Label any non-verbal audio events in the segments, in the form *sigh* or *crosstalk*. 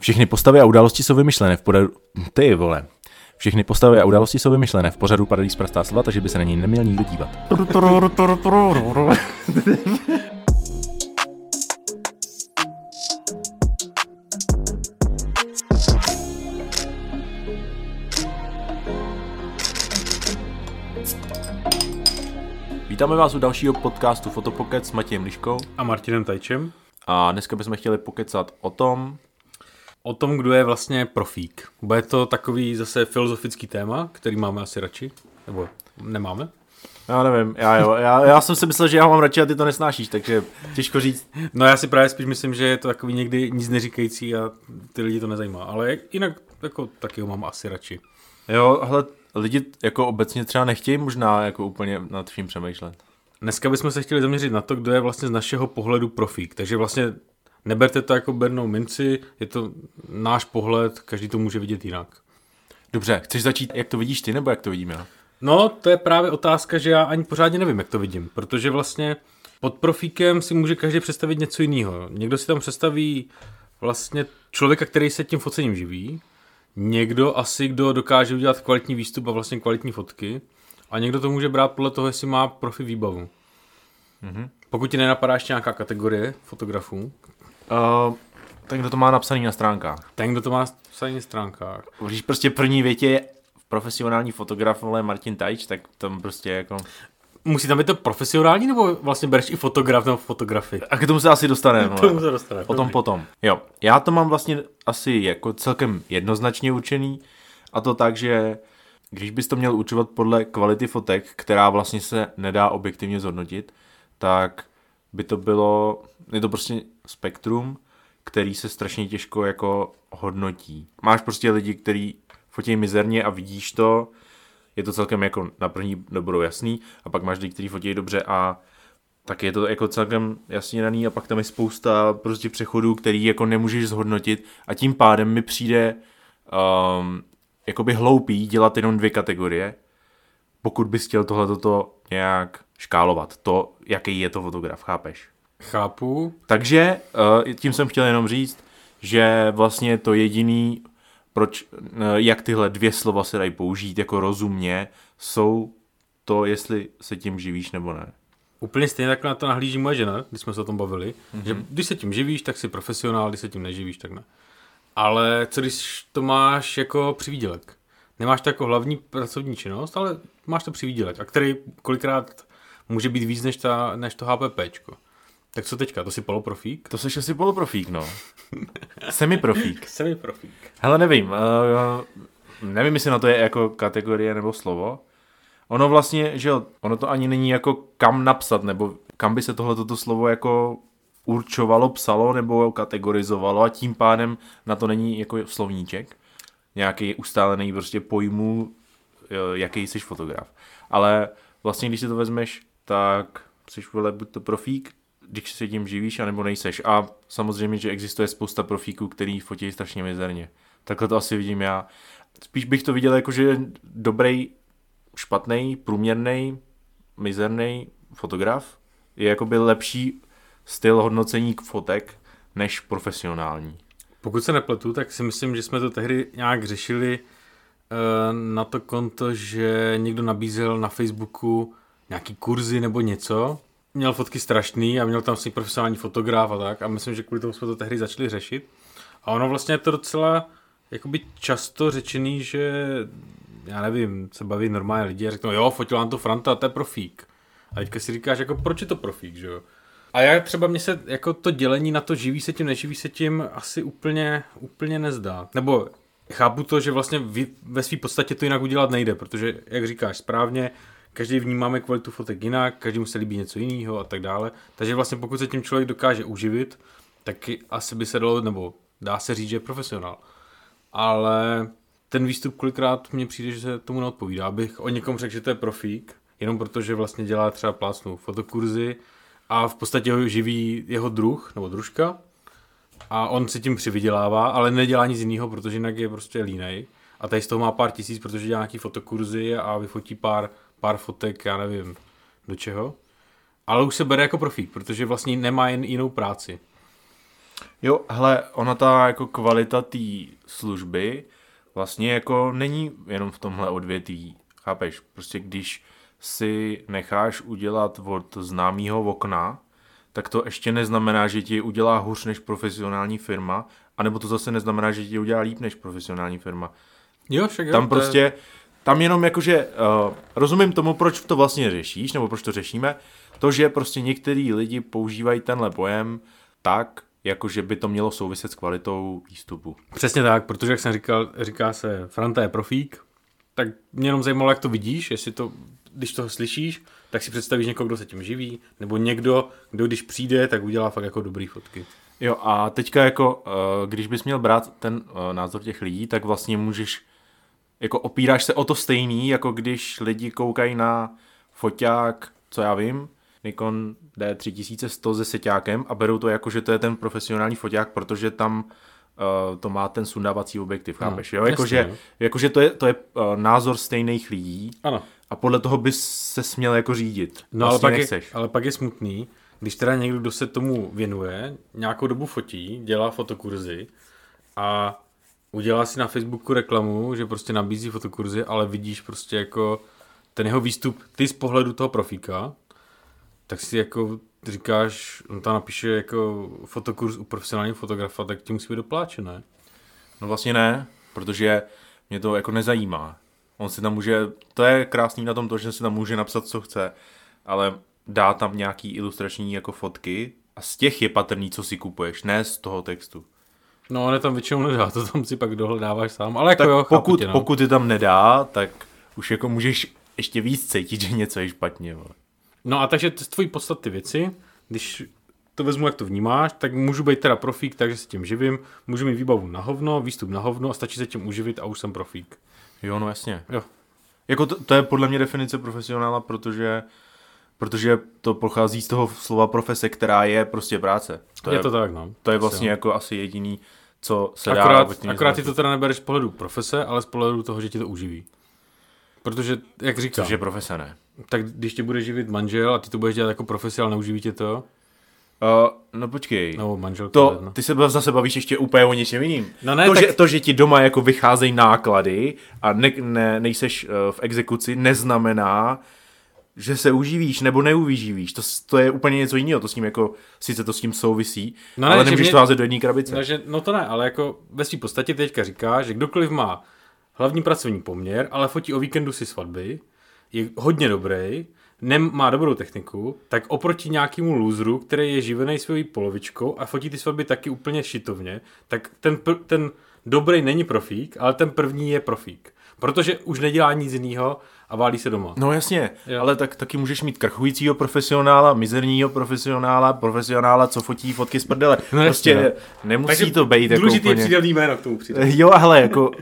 Všechny postavy a události jsou vymyšlené v pořadu... Ty vole. Všechny postavy a události jsou vymyšlené v pořadu Paradís prostá slova, takže by se na něj neměl nikdo dívat. Vítáme vás u dalšího podcastu Fotopocket s Matějem Liškou. A Martinem Tajčem. A dneska bychom chtěli pokecat o tom, O tom, kdo je vlastně profík. Bude to takový zase filozofický téma, který máme asi radši? Nebo nemáme? já nevím, já, jo, já, já jsem si myslel, že já ho mám radši a ty to nesnášíš, takže těžko říct. No já si právě spíš myslím, že je to takový někdy nic neříkající a ty lidi to nezajímá. Ale jinak jako, taky ho mám asi radši. Jo, ale lidi jako obecně třeba nechtějí možná jako úplně nad vším přemýšlet. Dneska bychom se chtěli zaměřit na to, kdo je vlastně z našeho pohledu profík. Takže vlastně neberte to jako bernou minci, je to náš pohled, každý to může vidět jinak. Dobře, chceš začít, jak to vidíš ty, nebo jak to vidím já? No, to je právě otázka, že já ani pořádně nevím, jak to vidím, protože vlastně pod profíkem si může každý představit něco jiného. Někdo si tam představí vlastně člověka, který se tím focením živí, někdo asi, kdo dokáže udělat kvalitní výstup a vlastně kvalitní fotky, a někdo to může brát podle toho, jestli má profi výbavu. Mm-hmm. Pokud ti nenapadá ještě nějaká kategorie fotografů, Uh, ten, kdo to má napsaný na stránkách. ten, kdo to má napsaný na stránkách. Když prostě první větě je profesionální fotograf, ale Martin Tajč, tak tam prostě jako... Musí tam být to profesionální, nebo vlastně bereš i fotograf nebo fotografii? A k tomu se asi dostaneme. K tomu se dostaneme, Potom, dobrý. potom. Jo, já to mám vlastně asi jako celkem jednoznačně určený a to tak, že když bys to měl určovat podle kvality fotek, která vlastně se nedá objektivně zhodnotit, tak by to bylo, je to prostě spektrum, který se strašně těžko jako hodnotí. Máš prostě lidi, kteří fotí mizerně a vidíš to, je to celkem jako na první dobrou jasný, a pak máš lidi, kteří fotí dobře a tak je to jako celkem jasně daný a pak tam je spousta prostě přechodů, který jako nemůžeš zhodnotit a tím pádem mi přijde um, jakoby hloupý dělat jenom dvě kategorie, pokud bys chtěl tohle toto nějak škálovat, to, jaký je to fotograf, chápeš? Chápu. Takže uh, tím jsem chtěl jenom říct, že vlastně to jediný, proč, uh, jak tyhle dvě slova se dají použít jako rozumně, jsou to, jestli se tím živíš nebo ne. Úplně stejně tak na to nahlíží moje žena, když jsme se o tom bavili, Mhm. mm-hmm. že když se tím živíš, tak jsi profesionál, když se tím neživíš, tak ne. Ale co když to máš jako přivídělek? Nemáš to jako hlavní pracovní činnost, ale máš to přivídělek, a který kolikrát může být víc než, ta, než to HPPčko. Tak co teďka, to si poloprofík? To jsi asi poloprofík, no. *laughs* Semiprofík. Semiprofík. Hele, nevím. Uh, nevím, jestli na to je jako kategorie nebo slovo. Ono vlastně, že jo, ono to ani není jako kam napsat, nebo kam by se tohle toto slovo jako určovalo, psalo nebo kategorizovalo a tím pádem na to není jako slovníček. Nějaký ustálený prostě pojmů, jo, jaký jsi fotograf. Ale vlastně, když si to vezmeš, tak jsi vole buď to profík, když se tím živíš, anebo nejseš. A samozřejmě, že existuje spousta profíků, který fotí strašně mizerně. Takhle to asi vidím já. Spíš bych to viděl jako, že dobrý, špatný, průměrný, mizerný fotograf je jakoby lepší styl hodnocení k fotek než profesionální. Pokud se nepletu, tak si myslím, že jsme to tehdy nějak řešili eh, na to konto, že někdo nabízel na Facebooku nějaký kurzy nebo něco. Měl fotky strašný a měl tam si profesionální fotograf a tak. A myslím, že kvůli tomu jsme to tehdy začali řešit. A ono vlastně je to docela jakoby často řečený, že já nevím, se baví normálně lidi a řeknou, jo, fotil nám to Franta, to je profík. A teďka si říkáš, jako proč je to profík, že jo? A já třeba mně se jako to dělení na to živí se tím, neživí se tím asi úplně, úplně nezdá. Nebo chápu to, že vlastně ve své podstatě to jinak udělat nejde, protože, jak říkáš správně, každý vnímáme kvalitu fotek jinak, každému se líbí něco jiného a tak dále. Takže vlastně pokud se tím člověk dokáže uživit, tak asi by se dalo, nebo dá se říct, že je profesionál. Ale ten výstup kolikrát mně přijde, že se tomu neodpovídá. Abych o někom řekl, že to je profík, jenom protože vlastně dělá třeba plácnou fotokurzy a v podstatě ho živí jeho druh nebo družka a on si tím přivydělává, ale nedělá nic jiného, protože jinak je prostě línej. A tady z toho má pár tisíc, protože dělá nějaký fotokurzy a vyfotí pár, pár fotek, já nevím, do čeho. Ale už se bere jako profík, protože vlastně nemá jen jinou práci. Jo, hele, ona ta jako kvalita té služby vlastně jako není jenom v tomhle odvětví, chápeš? Prostě když si necháš udělat od známého okna, tak to ještě neznamená, že ti udělá hůř než profesionální firma, anebo to zase neznamená, že ti udělá líp než profesionální firma. Jo, však jo, Tam je- prostě, tam jenom jakože, uh, rozumím tomu, proč to vlastně řešíš, nebo proč to řešíme, to, že prostě některý lidi používají tenhle pojem tak, jakože by to mělo souviset s kvalitou výstupu. Přesně tak, protože jak jsem říkal, říká se Franta je profík, tak mě jenom zajímalo, jak to vidíš, jestli to, když to slyšíš, tak si představíš někoho, kdo se tím živí, nebo někdo, kdo když přijde, tak udělá fakt jako dobrý fotky. Jo a teďka jako, uh, když bys měl brát ten uh, názor těch lidí, tak vlastně můžeš, jako opíráš se o to stejný, jako když lidi koukají na foťák, co já vím, Nikon D3100 se seťákem a berou to jako, že to je ten profesionální foťák, protože tam uh, to má ten sundávací objektiv, chápeš? Jo? jasně, Jakože, jo. jakože to je, to je uh, názor stejných lidí Ano. a podle toho bys se směl jako řídit. No ale, vlastně pak je, ale pak je smutný, když teda někdo, kdo se tomu věnuje, nějakou dobu fotí, dělá fotokurzy a udělá si na Facebooku reklamu, že prostě nabízí fotokurzy, ale vidíš prostě jako ten jeho výstup, ty z pohledu toho profíka, tak si jako říkáš, on tam napíše jako fotokurs u profesionálního fotografa, tak ti musí být dopláčené. No vlastně ne, protože mě to jako nezajímá. On si tam může, to je krásný na tom to, že si tam může napsat, co chce, ale dá tam nějaký ilustrační jako fotky a z těch je patrný, co si kupuješ, ne z toho textu. No, on je tam většinou nedá, to tam si pak dohledáváš sám, ale jako Tak jo, chápu pokud, tě, no. pokud je tam nedá, tak už jako můžeš ještě víc cítit, že něco je špatně. Vole. No a takže z tvojí podstaty věci, když to vezmu, jak to vnímáš, tak můžu být teda profík, takže se tím živím, můžu mít výbavu na hovno, výstup na hovno a stačí se tím uživit a už jsem profík. Jo, no jasně. Jo. Jako to, to je podle mě definice profesionála, protože, protože to pochází z toho slova profese, která je prostě práce. To je, je to tak, no. To je vlastně jo. jako asi jediný, co se dá... Akorát, objektivně akorát ty to teda nebereš z pohledu profese, ale z pohledu toho, že ti to uživí. Protože, jak říkám, Což je profese, ne? tak když tě bude živit manžel a ty to budeš dělat jako profesi, ale neuživí tě to, Uh, no počkej. nebo manželka, To, no. ty se zase bavíš ještě úplně o něčem jiným. No ne, to, tak- že, to, že ti doma jako vycházejí náklady a ne, ne, nejseš uh, v exekuci, neznamená, že se uživíš nebo neuživíš. To, to je úplně něco jiného. To s tím jako, sice to s tím souvisí, No ne, ale že nemůžeš mě- to házet do jedné krabice. No, že, no to ne, ale jako ve své podstatě teďka říká, že kdokoliv má hlavní pracovní poměr, ale fotí o víkendu si svatby, je hodně dobrý, nem, má dobrou techniku, tak oproti nějakému loseru, který je živený svojí polovičkou a fotí ty svatby taky úplně šitovně, tak ten, pr- ten dobrý není profík, ale ten první je profík. Protože už nedělá nic jiného a válí se doma. No jasně, Jo. ale tak taky můžeš mít krchujícího profesionála, mizerního profesionála, profesionála, co fotí fotky z prdele. No No, jasně, prostě nemusí to být jako důležitý je úplně... přídavný jméno k tomu *laughs* přijde. Jo, ale jako... *laughs*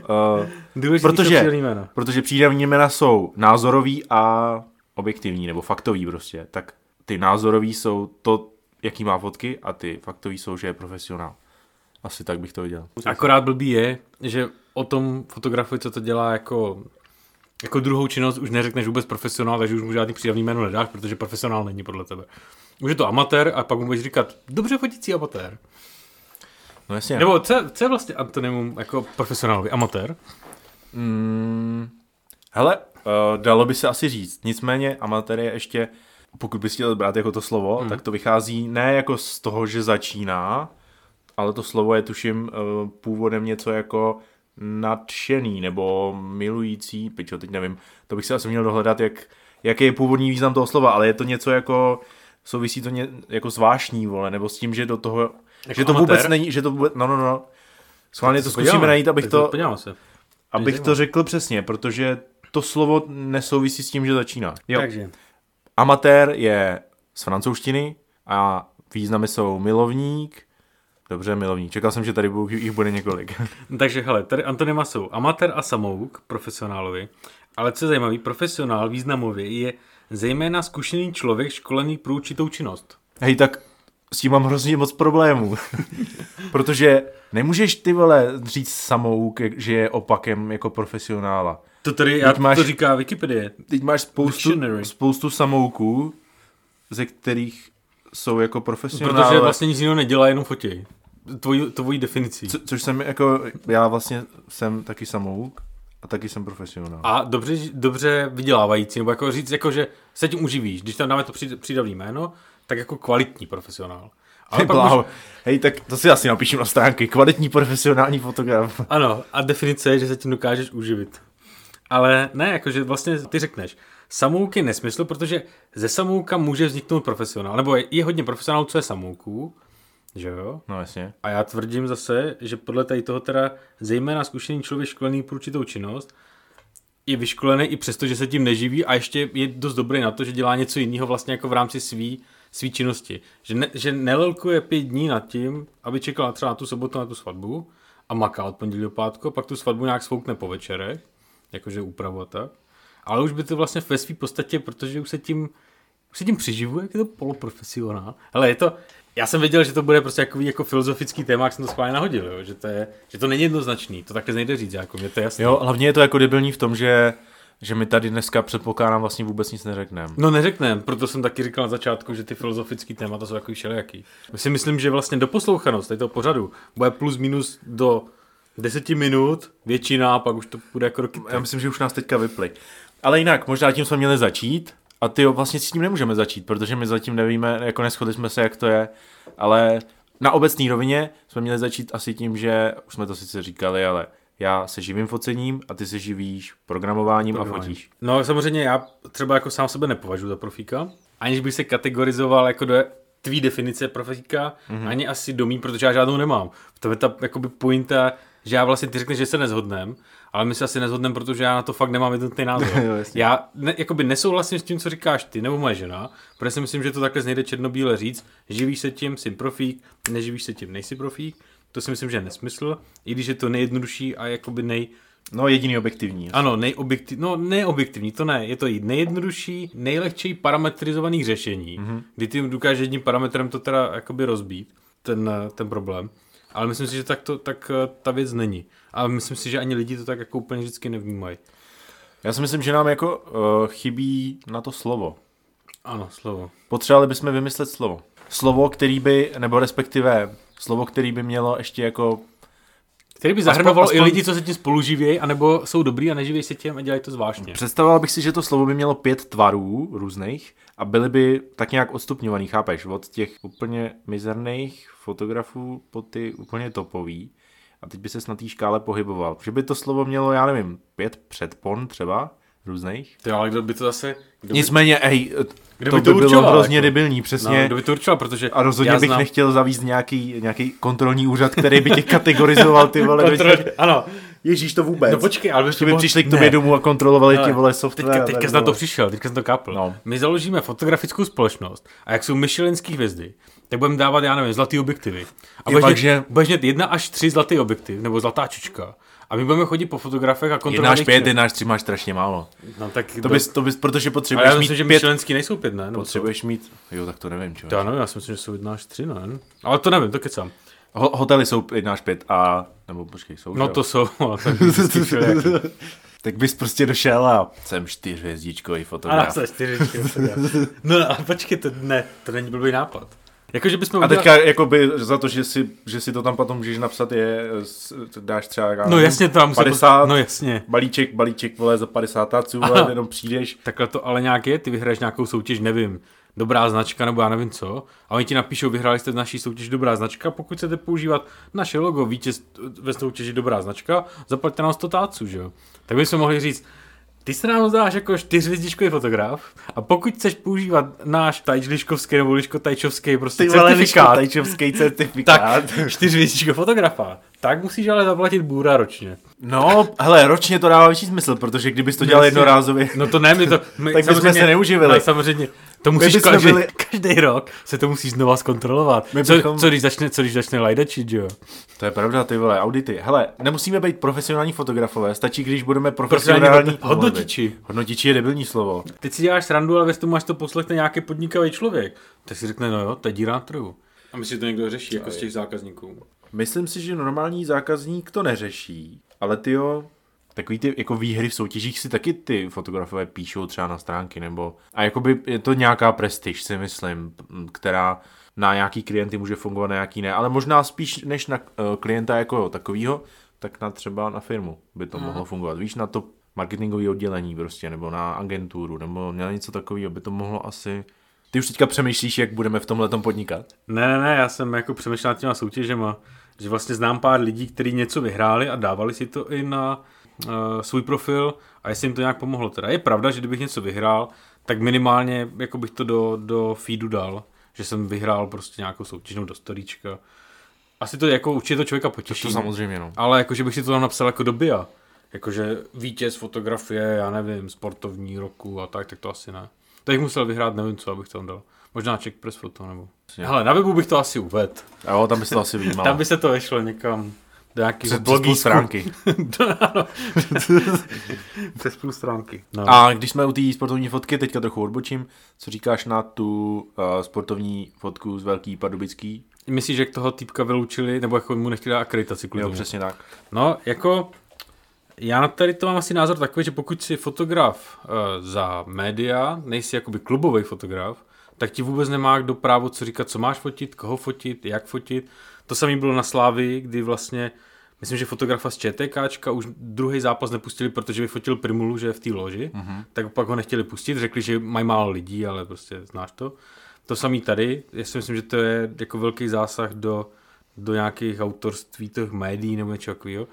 Uh, protože, jména. protože přídavní jména jsou názorový a objektivní, nebo faktový prostě. Tak ty názorový jsou to, jaký má fotky a ty faktový jsou, že je profesionál. Asi tak bych to viděl. Akorát blbý je, že o tom fotografovi, co to dělá jako, jako druhou činnost, už neřekneš vůbec profesionál, takže už mu žádný přídavný jméno nedáš, protože profesionál není podle tebe. Už je to amatér a pak mu budeš říkat, dobře fotící amatér. No jasně. Nebo co, co je vlastně antonymum jako profesionálovi? Amatér? Mm, hele, uh, dalo by se asi říct. Nicméně amatér je ještě, pokud bys chtěl brát jako to slovo, Hmm. mm. tak to vychází ne jako z toho, že začíná, ale to slovo je tuším uh, původem něco jako nadšený nebo milující, pičo, teď nevím, to bych se asi měl dohledat, jak, jaký je původní význam toho slova, ale je to něco jako, souvisí to ně, jako zvláštní, vole, nebo s tím, že do toho, Jako že to amatér? vůbec není, že to vůbec, no, no, no, schválně to zkusíme najít, abych Tak to, se. Abych to řekl přesně, protože to slovo nesouvisí s tím, že začíná. Jo. Takže. Amatér je z francouzštiny a významy jsou milovník, dobře, milovník. Čekal jsem, že tady bu- jich bude několik. *laughs* Takže hele, tady antonyma jsou amatér a samouk, profesionálovi, ale co je zajímavé, profesionál významově je zejména zkušený člověk školený pro určitou činnost. Hej, tak s tím mám hrozně moc problémů. *laughs* protože nemůžeš ty vole říct samouk, že je opakem jako profesionála. To tady, já, máš- to říká Wikipedie. Teď máš spoustu, Dictionary. spoustu samouků, ze kterých jsou jako profesionálové. Protože vlastně nic jiného nedělá, jenom fotěj. Tvojí, tvojí definicí. Co, což jsem jako, já vlastně jsem taky samouk a taky jsem profesionál. A dobře, dobře vydělávající, nebo jako říct, jako, že se tím uživíš, když tam dáme to přídavný jméno, tak jako kvalitní profesionál. *laughs* Ale pak už... Hej, tak to si asi napíšu na stránky. Kvalitní profesionální fotograf. *laughs* Ano, a definice je, že se tím dokážeš uživit. Ale ne, jakože vlastně ty řekneš, samouk je nesmysl, protože ze samouka může vzniknout profesionál, nebo je, je hodně profesionálů, co je samouků, že jo? No jasně. A já tvrdím zase, že podle tady toho teda zejména zkušený člověk školený pro určitou činnost je vyškolený i přesto, že se tím neživí a ještě je dost dobrý na to, že dělá něco jiného vlastně jako v rámci svý, svý činnosti. Že, ne, že nelelkuje pět dní nad tím, aby čekal třeba na tu sobotu na tu svatbu a maká od pondělí do pátku, pak tu svatbu nějak svoukne po večerech, jakože úpravu a tak. Ale už by to vlastně ve své podstatě, protože už se tím, už se tím přiživuje, jak je to poloprofesionál. Ale je to, já jsem věděl, že to bude prostě jako, jako filozofický téma, jak jsem to schválně nahodil, jo? Že, to je, že to není jednoznačný, to také nejde říct, jako mě to je jasné. Jo, hlavně je to jako debilní v tom, že že my tady dneska předpokládám vlastně vůbec nic neřekneme. No neřekneme, proto jsem taky říkal na začátku, že ty filozofické témata jsou jako všelijaký. My si myslím, že vlastně doposlouchanost toho pořadu bude plus minus do deseti minut, většina, pak už to bude jako roky. Já myslím, že už nás teďka vyply. Ale jinak, možná tím jsme měli začít, a ty vlastně s tím nemůžeme začít, protože my zatím nevíme, jako neschodli jsme se, jak to je, ale na obecné rovině jsme měli začít asi tím, že už jsme to sice říkali, ale já se živím focením a ty se živíš programováním Programování. a fotíš. No samozřejmě já třeba jako sám sebe nepovažuji za profíka, aniž bych se kategorizoval jako do tvý definice profíka, mm-hmm. ani asi do mý, protože já žádnou nemám. To je ta jakoby pointa, že já vlastně ty řekneš, že se nezhodneme, ale my se asi nezhodneme, protože já na to fakt nemám jednotný *laughs* názor. já ne, jakoby nesouhlasím s tím, co říkáš ty nebo moje žena, protože si myslím, že to takhle nejde černobíle říct, živíš se tím, jsi profík, neživíš se tím, nejsi profík. To si myslím, že je nesmysl, i když je to nejjednodušší a jakoby nej... No jediný objektivní. Ano, nejobjektiv... no neobjektivní, to ne, je to i nejjednodušší, nejlehčí parametrizovaných řešení, mm-hmm. kdy ty dokážeš jedním parametrem to teda jakoby rozbít, ten, ten problém. Ale myslím si, že tak, to, tak eh, ta věc není. A myslím si, že ani lidi to tak jako úplně vždycky nevnímají. Já si myslím, že nám jako uh, chybí na to slovo. Ano, slovo. Potřebovali bychom vymyslet slovo. Slovo, který by, nebo respektive slovo, který by mělo ještě jako který by zahrnoval aspoň, i lidi, co se tím spoluživějí, anebo jsou dobrý a neživějí se tím a dělají to zvláštně. Představoval bych si, že to slovo by mělo pět tvarů různých a byly by tak nějak odstupňovaný, chápeš? Od těch úplně mizerných fotografů po ty úplně topový. A teď by se na té škále pohyboval. Že by to slovo mělo, já nevím, pět předpon třeba, různých. Ty, ale kdo by to zase... Kdo Nicméně, by... ej, kdo to by to by určoval, bylo hrozně jako? debilní, přesně. No, kdo by to určoval, protože A rozhodně bych znám... nechtěl zavíst nějaký, nějaký kontrolní úřad, který by tě kategorizoval, ty vole. *laughs* Kontrol... Ano. Ježíš to vůbec. No počkej, ale by přišli k tobě domů a kontrolovali ale ti vole software. Teďka, teďka jsem na to přišel, teďka jsem to kápl. No. My založíme fotografickou společnost a jak jsou Michelinský hvězdy, tak budeme dávat, já nevím, zlatý objektivy. A budeš, že... budeš mít jedna až tři zlatý objektiv, nebo zlatá čučka. A my budeme chodit po fotografech a kontrolovat. Jedna až pět, jedna až tři máš strašně málo. No, tak to, bys, to bys, protože potřebuješ ale já myslím, mít že pět... Michelinský nejsou pět, ne? Nebo potřebuješ co? mít, jo, tak to nevím, čo. Já nevím, já si myslím, že jsou jedna až tři, ne? Ale to nevím, to kecám. Ho- hotely jsou jedna až pět a, nebo počkej, jsou. No to jsou, *laughs* tak bys prostě došel a jsem čtyřhvězdičkový fotograf. Ano, jsem čtyřhvězdičkový fotograf. No a počkej, to, ne, to není blbý nápad. Jako, že bychom a teďka jakoby, za to, že si, že si to tam potom můžeš napsat, je, dáš třeba no, jasně, tam 50, no jasně. balíček, balíček, vole, za 50 táců, jenom přijdeš. Takhle to ale nějak je, ty vyhraješ nějakou soutěž, nevím, dobrá značka nebo já nevím co, a oni ti napíšou, vyhráli jste naší soutěž dobrá značka, pokud chcete používat naše logo vítěz ve soutěži dobrá značka, zaplaťte nám 100 táců, že jo. Tak bychom mohli říct, ty se nám zdáš jako čtyřhvězdičkový fotograf a pokud chceš používat náš tajčliškovský nebo liško tajčovský prostě Ty certifikát, tajčovský certifikát, *laughs* tak čtyřhvězdičkový fotografa, tak musíš ale zaplatit bůra ročně. No, hele, ročně to dává větší smysl, protože kdybys to dělal jednorázově, no to ne, my to, my, *laughs* tak bychom se neuživili. samozřejmě, to musíš každý, byli... každý rok se to musíš znova zkontrolovat. My co, bychom... co, když začne, co když začne lajdačit, jo? To je pravda, ty vole, audity. Hele, nemusíme být profesionální fotografové, stačí, když budeme profesionální... Hodnotiči. Hodnotiči je debilní slovo. Teď si děláš srandu, ale věř tomu, až to poslechne nějaký podnikavý člověk. Tak si řekne, no jo, to je díra na trhu. A myslíš, že to někdo řeší, jako z těch zákazníků? Myslím si, že normální zákazník to neřeší, ale ty jo, takový ty jako výhry v soutěžích si taky ty fotografové píšou třeba na stránky, nebo a jakoby je to nějaká prestiž, si myslím, která na nějaký klienty může fungovat, na nějaký ne, ale možná spíš než na uh, klienta jako takovýho, tak na třeba na firmu by to Mhm. mohlo fungovat. Víš, na to marketingové oddělení prostě, nebo na agenturu, nebo na něco takového by to mohlo asi... Ty už teďka přemýšlíš, jak budeme v tomhle podnikat? Ne, ne, ne, já jsem jako přemýšlel nad těma soutěžema, že vlastně znám pár lidí, kteří něco vyhráli a dávali si to i na svůj profil a jestli jim to nějak pomohlo. Teda je pravda, že kdybych něco vyhrál, tak minimálně jako bych to do, do feedu dal, že jsem vyhrál prostě nějakou soutěž nebo do storíčka. Asi to jako určitě to člověka potěší. To samozřejmě, no. Ale jakože bych si to tam napsal jako do BIA. Jakože vítěz fotografie, já nevím, sportovní roku a tak, tak to asi ne. To bych musel vyhrát, nevím co, abych tam dal. Možná check press foto nebo... Hele, na webu bych to asi uvedl. Jo, tam bys to asi *laughs* vyjímal. Tam by se to vešlo někam do nějakého Přes, přes půl stránky. *laughs* *laughs* Přes půl stránky. No. A když jsme u té sportovní fotky, teďka trochu odbočím, co říkáš na tu uh, sportovní fotku z Velký Pardubický? Myslíš, že toho týpka vyloučili, nebo jako mu nechtěli dát akreditaci kvůli Jo, tomu? přesně tak. No, jako já na tady to mám asi názor takový, že pokud jsi fotograf uh, za média, nejsi jakoby klubový fotograf, tak ti vůbec nemá kdo právo co říkat, co máš fotit, koho fotit, jak fotit. To samé bylo na Slávii, kdy vlastně, myslím, že fotografa z ČTKčka už druhý zápas nepustili, protože vyfotil Primulu, že je v té loži, mm-hmm. tak pak ho nechtěli pustit, řekli, že mají málo lidí, ale prostě znáš to. To samé tady, já si myslím, že to je jako velký zásah do, do nějakých autorství těch médií nebo něčeho takového.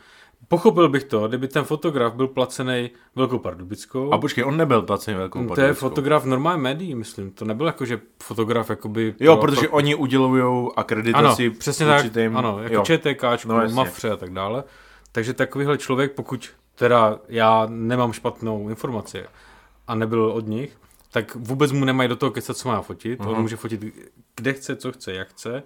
Pochopil bych to, kdyby ten fotograf byl placený Velkou Pardubickou. A počkej, on nebyl placený Velkou to je Pardubickou. fotograf normální médií, myslím. To nebyl jako, že fotograf jakoby... Jo, protože oni udělují ano, akreditaci přesně určitým, tak, ano, jako jo. ČTKčku, No, jasně. Mafře a tak dále. Takže takovýhle člověk, pokud teda já nemám špatnou informaci a nebyl od nich, tak vůbec mu nemají do toho kecat, co má fotit. Mhm. On může fotit kde chce, co chce, jak chce,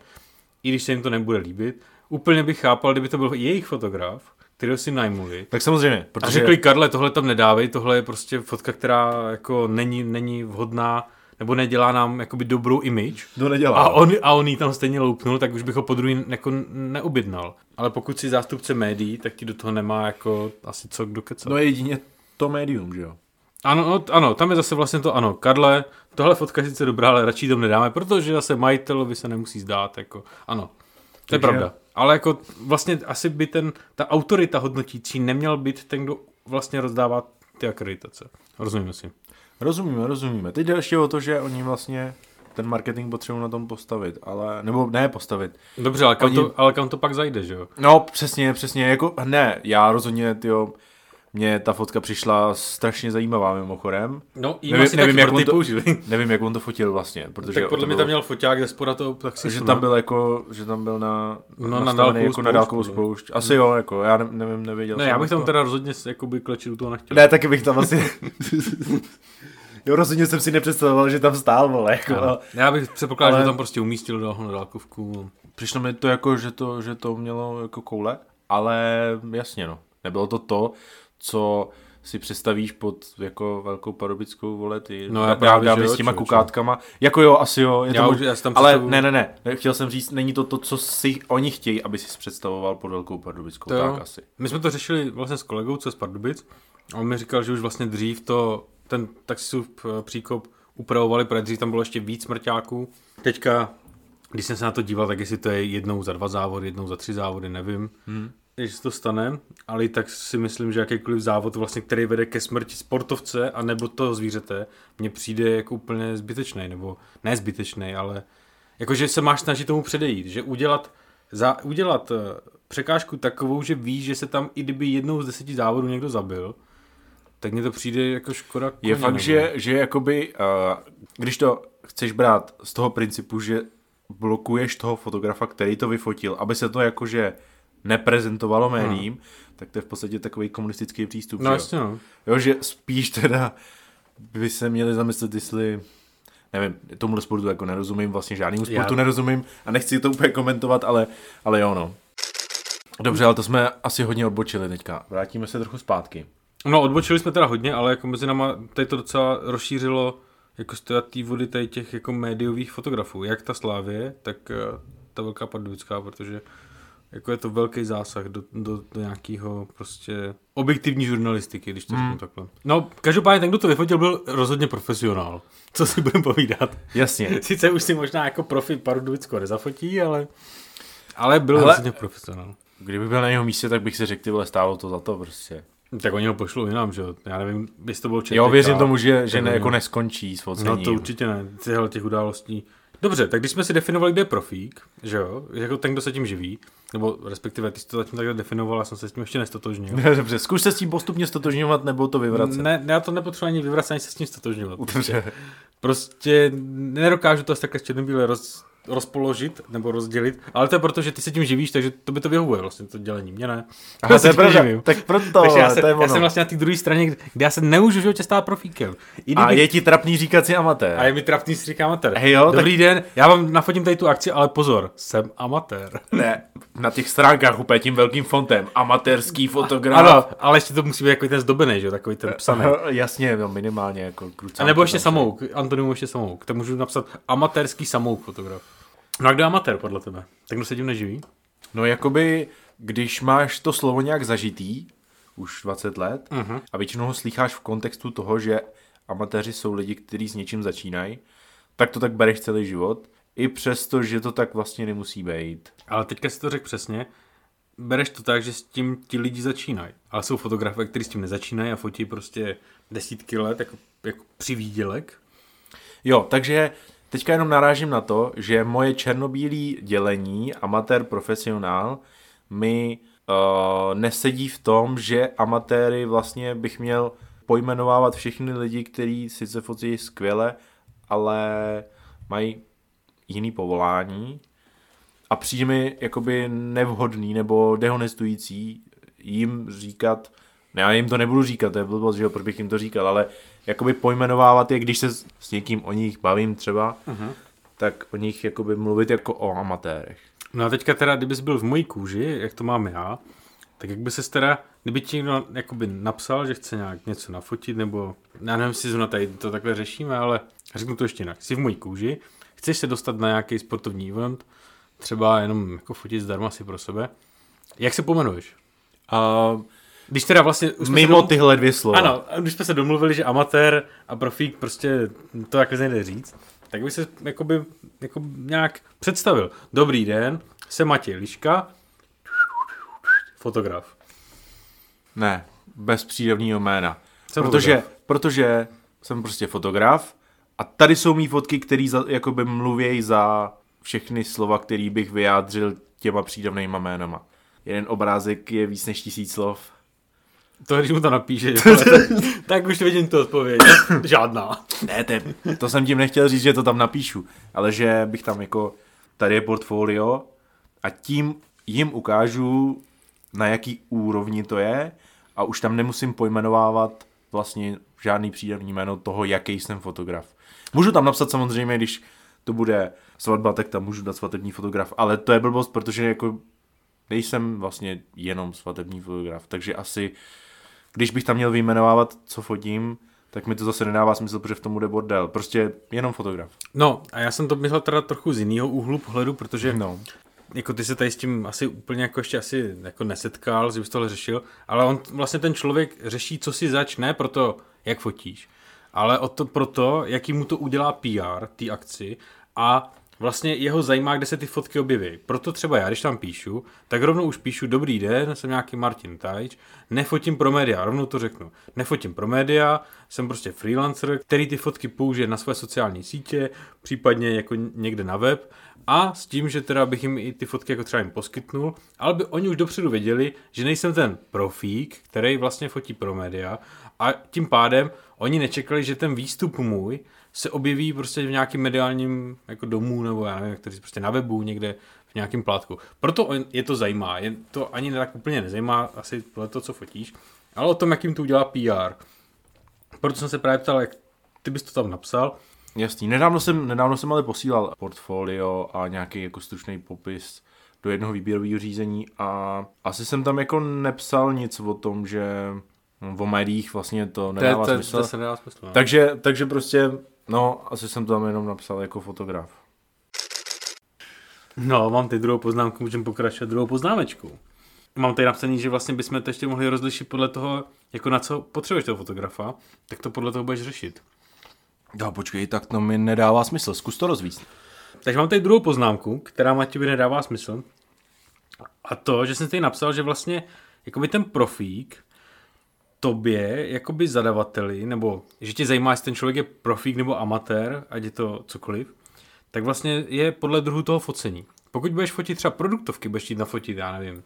i když se jim to nebude líbit. Úplně bych chápal, kdyby to byl jejich fotograf, kterého si najmuli. Tak samozřejmě, A protože řekli, Karle, tohle tam nedávej, tohle je prostě fotka, která jako není, není vhodná, nebo nedělá nám jakoby dobrou image. to nedělá. A on, a on jí tam stejně loupnul, tak už bych ho po druhý jako neobjednal. Ale pokud si zástupce médií, tak ti do toho nemá jako asi co kdo kecat. No jedině to médium, že jo. Ano, no, ano, tam je zase vlastně to, ano, Karle, tohle fotka je sice dobrá, ale radši tam nedáme, protože zase majitelovi se nemusí zdát, jako, ano, to je pravda. Ale jako vlastně asi by ten, ta autorita hodnotící neměl být ten, kdo vlastně rozdává ty akreditace. Rozumím si. Rozumíme, rozumíme. Teď ještě o to, že oni vlastně ten marketing potřebují na tom postavit, ale, nebo ne postavit. Dobře, ale kam, Oni- to, ale kam to pak zajde, že jo? No, přesně, přesně, jako, ne, já rozhodně, tyjo, mně ta fotka přišla strašně zajímavá mimochodem. No, Nevím- asi nevím, jak on to-. *laughs* Nevím, jak on to fotil vlastně, protože Tak podle mě tam měl foťák ze spoda toho taxistu. že tam byl jako, že tam byl na, No, na dálkovou jako na spoušť, dálkovou podle. spoušť. Asi jo, jako, já ne, nevím, nevěděl Ne, já bych tam teda rozhodně jakoby klečil toho nechtěl. Ne, taky bych tam asi... *laughs* jo, rozhodně jsem si nepředstavoval, že tam stál, vole, jako. Ano. Já bych předpokládal, Ale- že tam prostě umístil do na dálkovku. Přišlo mi to jako, že to, že to mělo jako koule, ale jasně no, nebylo to to, co si představíš pod jako velkou parobickou vole, ty No, já právě, jo, s těma člověče. kukátkama. Jako jo, asi jo, je Já to už- já tam ale ne, ne, ne, chtěl jsem říct, není to to, co si oni chtějí, aby si představoval pod velkou pardubickou, To jo. tak asi. My jsme to řešili vlastně s kolegou, co je z Pardubic. A on mi říkal, že už vlastně dřív to, ten taxisův eh, příkop upravovali, protože dřív tam bylo ještě víc smrťáků. Teďka, když jsem se na to díval, tak jestli to je jednou za dva závody, jednou za tři závody, nevím. Hmm. Jestli se to stane, ale i tak si myslím, že jakýkoliv závod, vlastně, který vede ke smrti sportovce a nebo toho zvířete, mně přijde jako úplně zbytečný, nebo ne zbytečný, ale jakože se máš snažit tomu předejít, že udělat, za, udělat eh, překážku takovou, že víš, že se tam i kdyby jednou z deseti závodů někdo zabil, tak mně to přijde jako škoda Je koně, fakt, nebo- že, že jakoby, uh, když to chceš brát z toho principu, že blokuješ toho fotografa, který to vyfotil, aby se to jakože neprezentovalo médiím, tak to je v podstatě takový komunistický přístup. No že jo? jasně no. Jo, že spíš teda by se měli zamyslet, jestli nevím, tomuhle sportu jako nerozumím, vlastně žádnému sportu Já- nerozumím a nechci to úplně komentovat, ale, ale jo no. Dobře, ale to jsme asi hodně odbočili teďka. Vrátíme se trochu zpátky. No odbočili jsme teda hodně, ale jako mezi náma tady to docela rozšířilo jako stojatý vody tady těch jako médiových fotografů. Jak ta Slávě, tak eh, ta velká pardubická, protože Jako je to velký zásah do, do, do nějakého prostě objektivní žurnalistiky, když to Hmm. řeknu takhle. No, každopádně ten, kdo to vyfotil, byl rozhodně profesionál. Co si budeme povídat. Jasně. *laughs* Sice už si možná jako profi Pardubického nezafotí, ale, ale byl Hele- rozhodně profesionál. Kdyby byl na jeho místě, tak bych si řekl, ty vole, stálo to za to prostě. Tak oni ho pošlou jinam, že jo? Já nevím, jestli to bylo ČTK. Jo, věřím tomu, že, že ne, jako neskončí s No focením. to určitě ne, tyhle těch událostí. Dobře, tak když jsme si definovali, kde je profík, že jo, jako ten, kdo se tím živí, nebo respektive ty jsi to zatím takhle definoval, já jsem se s tím ještě nestotožnil. *laughs* Dobře, zkuš se s tím postupně stotožňovat, nebo to vyvracet. Ne, já to nepotřebuji ani vyvracet, ani se s tím stotožňovat. Dobře. Prostě nedokážu to asi takhle černobíle roz, rozpoložit nebo rozdělit, ale to je proto, že ty se tím živíš, takže to by to vyhovuje vlastně to dělení, mě ne. Aha, Já to je se pravda. Tak proto, *laughs* Takže já, jsem, to je já ono. jsem vlastně na té druhé straně, kde kde já se nemůžu v životě stát profíkem. I A kdybych- je ti trapný říkat si amatér. a je mi trapný si říká amatér. Hej jo, Dobrý den, já vám nafotím tady tu akci, ale pozor, jsem amatér. *laughs* Ne, na těch stránkách úplně tím velkým fontem. Amatérský fotograf. Ano, ale ještě to musí být jako ten zdobený, že jo, takový ten psaný. Jasně, no minimálně jako krucánky A nebo ještě tam. samouk, Antonium ještě samouk. To můžu napsat amatérský samouk fotograf. No a kdo je amatér podle tebe? Tak kdo se tím neživí? No jakoby, když máš to slovo nějak zažitý, už 20 let, Mhm. a většinou ho slycháš v kontextu toho, že amatéři jsou lidi, kteří s něčím začínají, tak to tak bereš celý život, i přesto, že to tak vlastně nemusí být. Ale teďka si to řekl přesně. Bereš to tak, že s tím ti lidi začínají. Ale jsou fotografové, kteří s tím nezačínají a fotí prostě desítky let jako, jako přivídělek. Jo, takže teďka jenom narážím na to, že moje černobílý dělení, amatér, profesionál, mi uh, nesedí v tom, že amatéry vlastně bych měl pojmenovávat všechny lidi, kteří sice fotí skvěle, ale mají jiný povolání a přijde mi jakoby nevhodný nebo dehonestující jim říkat, já jim to nebudu říkat, to je blbost, že jo, proč bych jim to říkal, ale jakoby pojmenovávat je, když se s s někým o nich bavím třeba, uh-huh. tak o nich jakoby mluvit jako o amatérech. No a teďka teda, kdybys byl v mojí kůži, jak to mám já, tak jak by se teda, kdyby ti někdo jakoby napsal, že chce nějak něco nafotit, nebo já nevím, jestli zrovna tady to takhle řešíme, ale řeknu to ještě jinak. Jsi v mojí kůži, chceš se dostat na nějaký sportovní event, třeba jenom jako fotit zdarma si pro sebe. Jak se pomenuješ? A Když teda vlastně... Už mimo se dom... tyhle dvě slova. Ano, když jsme se domluvili, že amatér a profík prostě to takhle nejde říct, tak by se jakoby, jako nějak představil. Dobrý den, jsem Matěj Liška, fotograf. Ne, bez přídavného jména. Jsem protože, fotograf. protože jsem prostě fotograf a tady jsou mý fotky, které jakoby mluvějí za všechny slova, který bych vyjádřil těma přídavnýma jménama. Jeden obrázek je víc než tisíc slov. To, když mu to napíše, *laughs* tak, už vidím tu odpověď. Žádná. Ne, to, to jsem tím nechtěl říct, že to tam napíšu, ale že bych tam jako, tady je portfolio a tím jim ukážu, na jaký úrovni to je a už tam nemusím pojmenovávat vlastně žádný přídavný jméno toho, jaký jsem fotograf. Můžu tam napsat samozřejmě, když to bude svatba, tak tam můžu dát svatební fotograf, ale to je blbost, protože jako nejsem vlastně jenom svatební fotograf, takže asi, když bych tam měl vyjmenovávat, co fotím, tak mi to zase nedává smysl, protože v tom bude bordel. Prostě jenom fotograf. No, a já jsem to myslel teda trochu z jiného úhlu pohledu, protože No. jako ty se tady s tím asi úplně jako ještě asi jako nesetkal, že bys tohle řešil, ale on vlastně ten člověk řeší, co si zač, ne proto, jak fotíš, ale o to proto, jaký mu to udělá PR, té akci a vlastně jeho zajímá, kde se ty fotky objeví. Proto třeba já, když tam píšu, tak rovnou už píšu, dobrý den, jsem nějaký Martin Tajč, nefotím pro média, rovnou to řeknu. Nefotím pro média, jsem prostě freelancer, který ty fotky použije na své sociální sítě, případně jako někde na web a s tím, že teda bych jim i ty fotky jako třeba jim poskytnul, ale by oni už dopředu věděli, že nejsem ten profík, který vlastně fotí pro média a tím pádem oni nečekali, že ten výstup můj se objeví prostě v nějakém mediálním jako domu nebo já nevím, který prostě na webu někde v nějakém plátku. Proto je to zajímá, je to ani tak úplně nezajímá asi podle to, co fotíš, ale o tom, jak jim to udělá PR. Proto jsem se právě ptal, jak ty bys to tam napsal, Jasný. Nedávno jsem, nedávno jsem ale posílal portfolio a nějaký jako stručný popis do jednoho výběrového řízení a asi jsem tam jako nepsal nic o tom, že no, o médiích vlastně to nedává to, je- smysl. to se nedá smysl. no. Takže, takže prostě, no, asi jsem to tam jenom napsal jako fotograf. No, mám ty druhou poznámku, můžeme pokračovat druhou poznámečkou. Mám tady napsaný, že vlastně bychom to ještě mohli rozlišit podle toho, jako na co potřebuješ toho fotografa, tak to podle toho budeš řešit. No počkej, tak to mi nedává smysl, zkus to rozvíct. Takže mám tady druhou poznámku, která Matějovi nedává smysl. A to, že jsem tady napsal, že vlastně jakoby ten profík tobě, jakoby zadavateli, nebo že tě zajímá, jestli ten člověk je profík nebo amatér, ať je to cokoliv, tak vlastně je podle druhu toho focení. Pokud budeš fotit třeba produktovky, budeš jít nafotit, já nevím,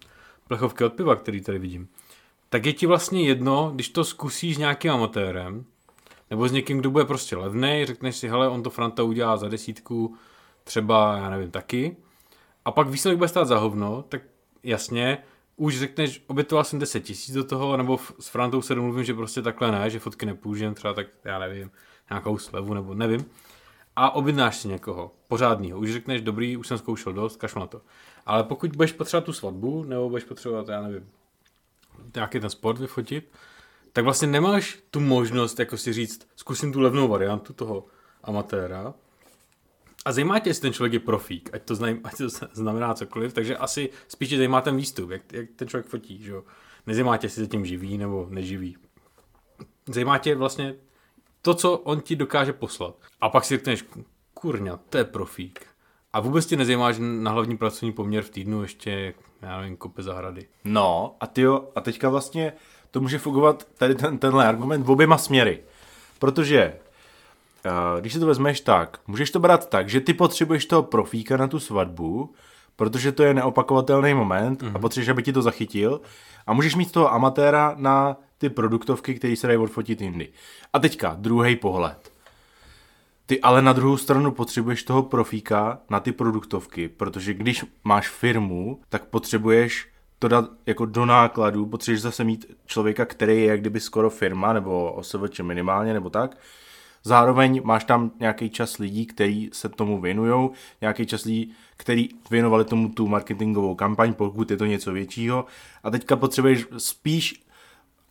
plechovky od piva, který tady vidím, tak je ti vlastně jedno, když to zkusíš s nějakým amatérem, nebo s někým, kdo bude prostě levný, řekneš si, hele, on to Franta udělá za desítku, třeba, já nevím, taky, a pak výsledek bude stát za hovno, tak jasně, už řekneš, obětoval jsem 10 tisíc do toho, nebo s Frantou se domluvím, že prostě takhle ne, že fotky nepůžem, třeba tak, já nevím, nějakou slevu, nebo nevím. A objednáš si někoho, pořádného. Už řekneš, dobrý, už jsem zkoušel dost, kašlu na to. Ale pokud budeš potřebovat tu svatbu, nebo budeš potřebovat, já nevím, nějaký ten sport vyfotit, tak vlastně nemáš tu možnost, jako si říct, zkusím tu levnou variantu toho amatéra, a zajímá tě, jestli ten člověk je profík, ať to, znamená, ať to *laughs* znamená cokoliv, takže asi spíš tě zajímá ten výstup, jak, jak ten člověk fotí, že jo. Nezajímá tě, jestli se tím živí nebo neživí. Zajímá tě vlastně to, co on ti dokáže poslat. A pak si řekneš, kurňa, to je profík. A vůbec ti nezajímá, že na hlavní pracovní poměr v týdnu ještě, já nevím, kope zahrady. No, a ty jo, a teďka vlastně to může fungovat tady ten, tenhle argument v oběma směry. Protože když si to vezmeš tak, můžeš to brát tak, že ty potřebuješ toho profíka na tu svatbu, protože to je neopakovatelný moment mm-hmm. a mhm. potřebuješ, aby ti to zachytil a můžeš mít toho amatéra na ty produktovky, které se dají odfotit jindy. A teďka, druhý pohled. Ty ale na druhou stranu potřebuješ toho profíka na ty produktovky, protože když máš firmu, tak potřebuješ to dát jako do nákladu, potřebuješ zase mít člověka, který je jak kdyby skoro firma, nebo OSVČ minimálně, nebo tak, Zároveň máš tam nějaký čas lidí, kteří se tomu věnují, nějaký čas lidí, který věnovali tomu tu marketingovou kampaň, pokud je to něco většího. A teďka potřebuješ spíš,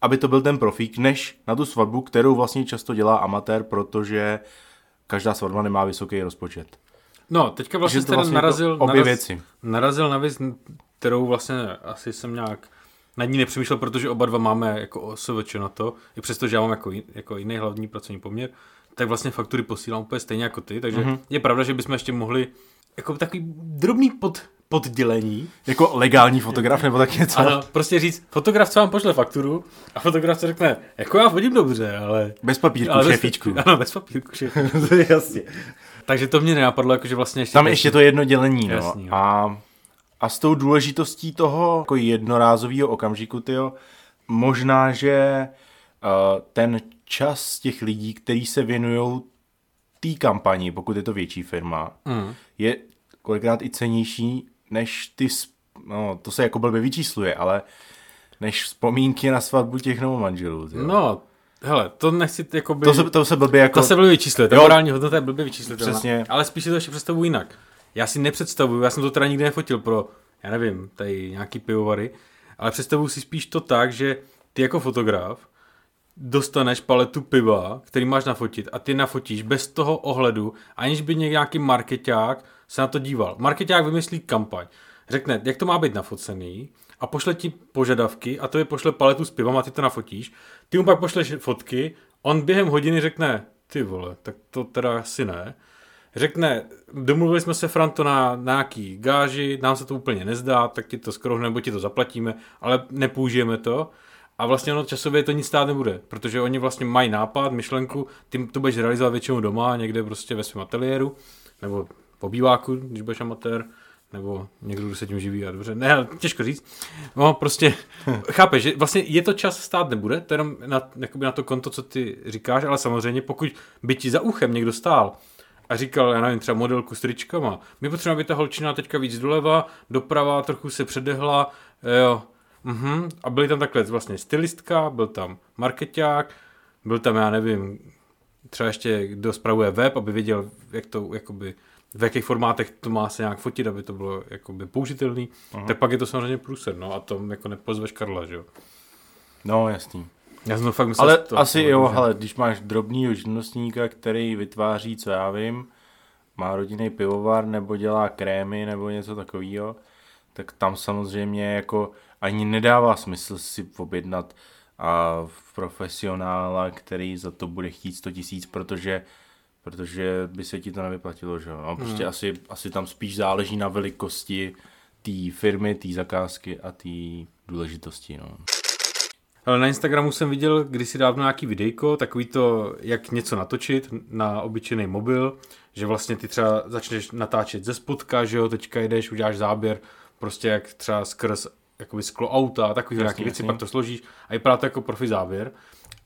aby to byl ten profík, než na tu svatbu, kterou vlastně často dělá amatér, protože každá svatba nemá vysoký rozpočet. No, teďka vlastně jste vlastně narazil, obě naraz, věci. narazil na věc, kterou vlastně asi jsem nějak nad ní nepřemýšlel, protože oba dva máme jako OSVČ na to, i přesto, že já mám jako, jako jiný hlavní pracovní poměr, tak vlastně faktury posílám úplně stejně jako ty, takže mm-hmm. je pravda, že bychom ještě mohli jako takový drobný pod, poddělení. Jako legální fotograf nebo tak něco? Ano, prostě říct, fotograf co vám pošle fakturu a fotograf se řekne, jako já vodím dobře, ale... Bez papírku, ale šéfíčku. Bez, *laughs* ano, bez papírku, šéfíčku. *laughs* Jasně. Takže to mě nenapadlo, jako že vlastně ještě... Tam ještě to jedno dělení, no. Jasný, a, a s tou důležitostí toho jako jednorázového okamžiku, tyjo, možná, že uh, ten čas těch lidí, kteří se věnují té kampani, pokud je to větší firma, mm. je kolikrát i cenější než ty, no to se jako blbě vyčísluje, ale než vzpomínky na svatbu těch novomanželů. No, hele, to nechci jakoby... To se, to se blbě jako... To se blbě vyčísluje, ta morální hodnota je blbě vyčíslitelná. Přesně. Ale spíš si to ještě představuji jinak. Já si nepředstavuju, já jsem to teda nikdy nefotil pro, já nevím, tady nějaký pivovary, ale představuju si spíš to tak, že ty jako fotograf dostaneš paletu piva, který máš nafotit a ty nafotíš bez toho ohledu, aniž by nějaký marketák se na to díval. Marketák vymyslí kampaň, řekne, jak to má být nafocený a pošle ti požadavky a to je pošle paletu s pivem a ty to nafotíš. Ty mu pak pošleš fotky, on během hodiny řekne, ty vole, tak to teda asi ne. Řekne, domluvili jsme se Franto na, na nějaký gáži, nám se to úplně nezdá, tak ti to skoro nebo ti to zaplatíme, ale nepoužijeme to. A vlastně ono časově to nic stát nebude, protože oni vlastně mají nápad, myšlenku, ty to budeš realizovat většinou doma, někde prostě ve svém ateliéru, nebo v obýváku, když budeš amatér, nebo někdo, kdo se tím živí a dobře. Ne, těžko říct. No, prostě *laughs* chápeš, že vlastně je to čas stát nebude, to jenom na, na to konto, co ty říkáš, ale samozřejmě pokud by ti za uchem někdo stál a říkal, já nevím, třeba modelku s tričkama, my potřebujeme, aby ta holčina teďka víc doleva, doprava trochu se předehla, jo, Mhm. A byli tam takhle vlastně stylistka, byl tam marketák, byl tam, já nevím, třeba ještě kdo spravuje web, aby věděl, jak to, jakoby, v jakých formátech to má se nějak fotit, aby to bylo jakoby použitelný, uh-huh. tak pak je to samozřejmě průser, no a to jako nepozveš Karla, že jo. No, jasný. Já jsem to fakt myslel, Ale to, asi to, jo, hele, když máš drobný živnostníka, který vytváří, co já vím, má rodinný pivovar nebo dělá krémy nebo něco takového, tak tam samozřejmě jako ani nedává smysl si objednat a profesionála, který za to bude chtít 100 tisíc, protože protože by se ti to nevyplatilo, že jo. No, prostě hmm. asi, asi tam spíš záleží na velikosti té firmy, té zakázky a té důležitosti, no. Ale na Instagramu jsem viděl kdysi dávno nějaký videjko, takový to, jak něco natočit na obyčejný mobil, že vlastně ty třeba začneš natáčet ze spotka, že jo, teďka jdeš, uděláš záběr, prostě jak třeba skrz jakoby sklo auta, takový nějaký věci, pak to složíš a vypadá to jako profi záběr.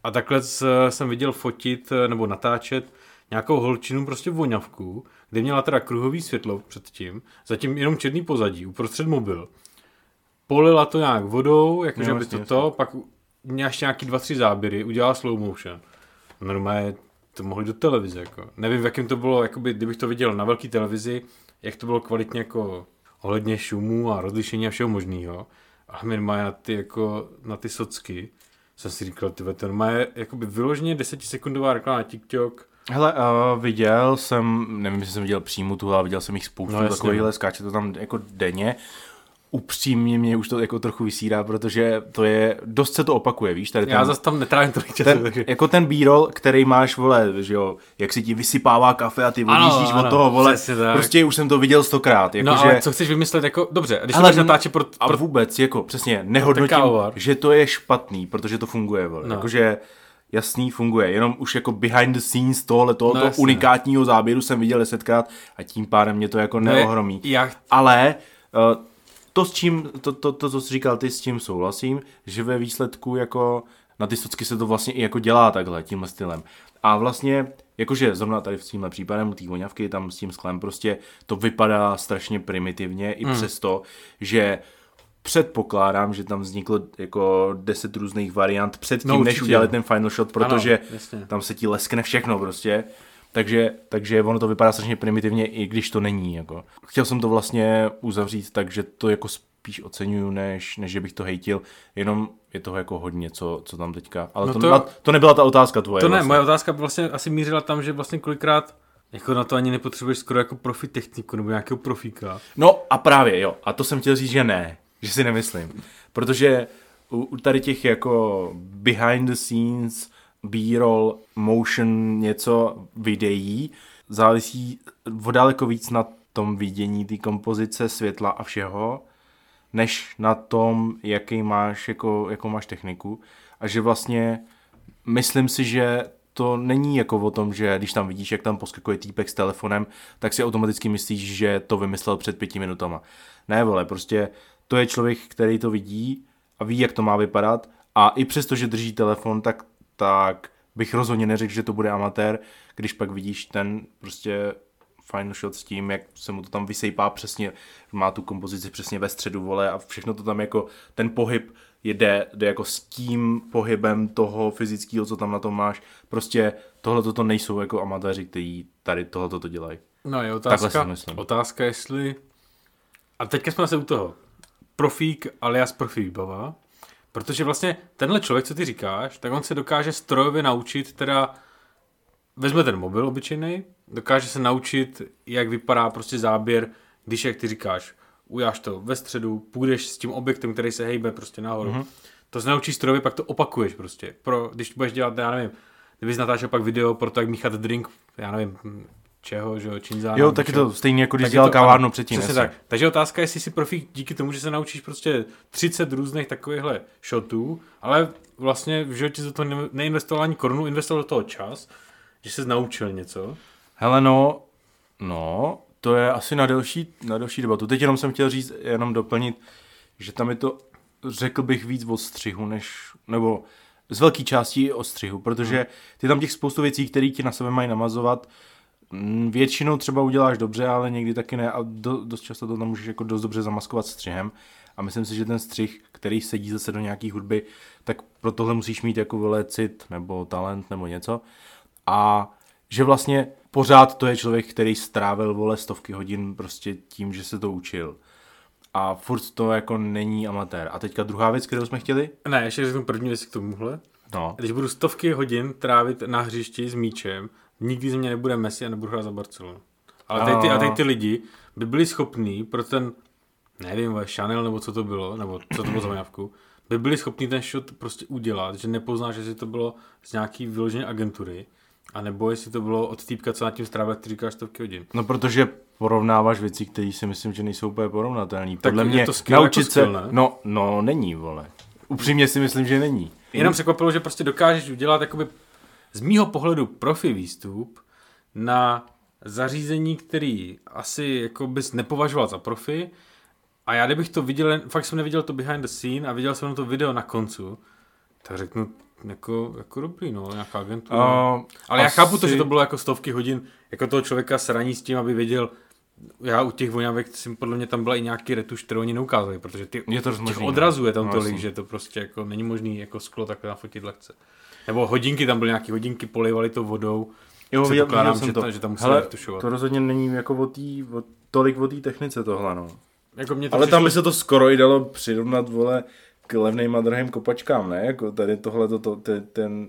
A takhle jsem viděl fotit nebo natáčet nějakou holčinu prostě voňavku, kde měla teda kruhový světlo předtím, zatím jenom černý pozadí, uprostřed mobil. Polila to nějak vodou, jakože by to to, pak měla ještě nějaký dva, tři záběry, udělala slow motion. Normálně to mohli do televize, jako. Nevím, v jakém to bylo, jakoby, kdybych to viděl na velké televizi, jak to bylo kvalitně jako ohledně šumů a rozlišení a všeho možného. A normálně na ty, jako, na ty socky jsem si říkal, ty to normálně jakoby vyloženě desetisekundová reklama na TikTok, Hele, uh, viděl jsem, nevím, jestli jsem viděl přímo tu, ale viděl jsem jich spoustu no, takovýchhle, no. skáče to tam jako denně upřímně mě už to jako trochu vysírá, protože to je, dost se to opakuje, víš? Tady ten, Já zase tam netrávím tolik času. Ten, takže... Jako ten bírol, který máš, vole, že jo, jak si ti vysypává kafe a ty odjíždíš od toho, vole, prostě už jsem to viděl stokrát. Jako, no že... ale co chceš vymyslet, jako, dobře, když Ale, natáčet pro, pro... A vůbec, jako, přesně, nehodnotím, že to je špatný, protože to funguje, vole, no. jakože jasný, funguje. Jenom už jako behind the scenes tohle, tohoto no, unikátního záběru jsem viděl desetkrát a tím pádem mě to jako no, neohromí. Já... Ale uh, to, s čím, to, to, to, co jsi říkal ty, s tím souhlasím, že ve výsledku jako na ty socky se to vlastně i jako dělá takhle, tímhle stylem. A vlastně, jakože zrovna tady v tímhle případem u té voňavky, tam s tím sklem prostě to vypadá strašně primitivně, i mm. přesto, že předpokládám, že tam vzniklo jako deset různých variant předtím, no, než udělali ten final shot, protože ano, tam se ti leskne všechno prostě. Takže, takže ono to vypadá strašně primitivně, i když to není. Jako. Chtěl jsem to vlastně uzavřít tak, že to jako spíš oceňuju, než, než že bych to hejtil, jenom je toho jako hodně, co, co tam teďka. Ale no to, to, to, nebyla ta otázka tvoje. To ne, vlastně. moje otázka vlastně asi mířila tam, že vlastně kolikrát jako na to ani nepotřebuješ skoro jako profi techniku nebo nějakého profíka. No a právě jo, a to jsem chtěl říct, že ne, že si nemyslím. Protože u, u tady těch jako behind the scenes B-roll, motion, něco videí, závisí o daleko víc na tom vidění té kompozice, světla a všeho, než na tom, jaký máš, jako, jakou máš techniku. A že vlastně myslím si, že to není jako o tom, že když tam vidíš, jak tam poskakuje týpek s telefonem, tak si automaticky myslíš, že to vymyslel před pěti minutama. Ne, vole, prostě to je člověk, který to vidí a ví, jak to má vypadat a i přesto, že drží telefon, tak tak bych rozhodně neřekl, že to bude amatér, když pak vidíš ten prostě final shot s tím, jak se mu to tam vysejpá přesně, má tu kompozici přesně ve středu, vole, a všechno to tam jako, ten pohyb jde, jde jako s tím pohybem toho fyzického, co tam na tom máš. Prostě tohle to nejsou jako amatéři, kteří tady tohle to dělají. No je otázka, otázka jestli, a teďka jsme se u toho, profík alias profík bava, Protože vlastně tenhle člověk, co ty říkáš, tak on se dokáže strojově naučit, teda vezme ten mobil obyčejný, dokáže se naučit, jak vypadá prostě záběr, když, jak ty říkáš, ujáš to ve středu, půjdeš s tím objektem, který se hejbe prostě nahoru. Mm-hmm. To se naučíš strojově, pak to opakuješ prostě. Pro, když budeš dělat, já nevím, kdybys natáčel pak video pro to, jak míchat drink, já nevím, čeho, že jo, činzána. Jo, tak je to stejně jako když dělal kavárnu předtím. Přesně tak. Takže otázka je, jestli si profík díky tomu, že se naučíš prostě 30 různých takovýchhle shotů, ale vlastně v životě za to neinvestoval ani korunu, investoval do toho čas, že se naučil něco. Hele no, no, to je asi na delší, na delší debatu. Teď jenom jsem chtěl říct, jenom doplnit, že tam je to, řekl bych, víc o střihu, než, nebo z velké části o střihu, protože ty tam těch spoustu věcí, které ti na sebe mají namazovat, většinou třeba uděláš dobře, ale někdy taky ne a do, dost často to tam můžeš jako dost dobře zamaskovat střihem a myslím si, že ten střih, který sedí zase do nějaký hudby, tak pro tohle musíš mít jako vyle cit nebo talent nebo něco a že vlastně pořád to je člověk, který strávil vole stovky hodin prostě tím, že se to učil. A furt to jako není amatér. A teďka druhá věc, kterou jsme chtěli? Ne, ještě řeknu první věc k tomuhle. No. Když budu stovky hodin trávit na hřišti s míčem, nikdy ze mě nebude Messi a nebudu hrát za Barcelonu. Ale tady ty, A- tady ty lidi by byli schopní pro ten, nevím, Chanel nebo co to bylo, nebo co to bylo za majavku, by byli schopní ten shot prostě udělat, že nepoznáš, jestli to bylo z nějaký vyložené agentury, a nebo jestli to bylo od týpka, co nad tím strávil, jak ty říkáš stovky hodin. No protože porovnáváš věci, které si myslím, že nejsou úplně porovnatelné. Tak Podle je mě to skill naučit jako skill, se... ne? No, no, není, vole. Upřímně si myslím, že není. Jenom překvapilo, že prostě dokážeš udělat jakoby z mýho pohledu profi výstup na zařízení, který asi jako bys nepovažoval za profi a já kdybych to viděl, fakt jsem neviděl to behind the scene a viděl jsem to video na koncu, tak řeknu jako, jako dobrý, no, nějaká agentura. Uh, Ale já chápu to, asi- že to bylo jako stovky hodin, jako toho člověka sraní s tím, aby věděl, já u těch voňavek, si podle mě tam byla i nějaký retuš, kterou oni neukázali, protože ty Je to těch odrazuje tam No, tolik, jasně. že to prostě jako není možný jako sklo takhle nafotit lehce. Nebo hodinky, tam byly nějaký hodinky, polivali to vodou. Jo, viděl, viděl jsem že to. ta- že tam museli Hele, retušovat. to rozhodně není jako o tý, o, tolik o té technice tohle, no. Jako mě to Ale tam by přišlo- se to skoro i dalo přirovnat, vole, k levným a drahým kopačkám, ne? Jako tady tohle, to, to, ten, ten,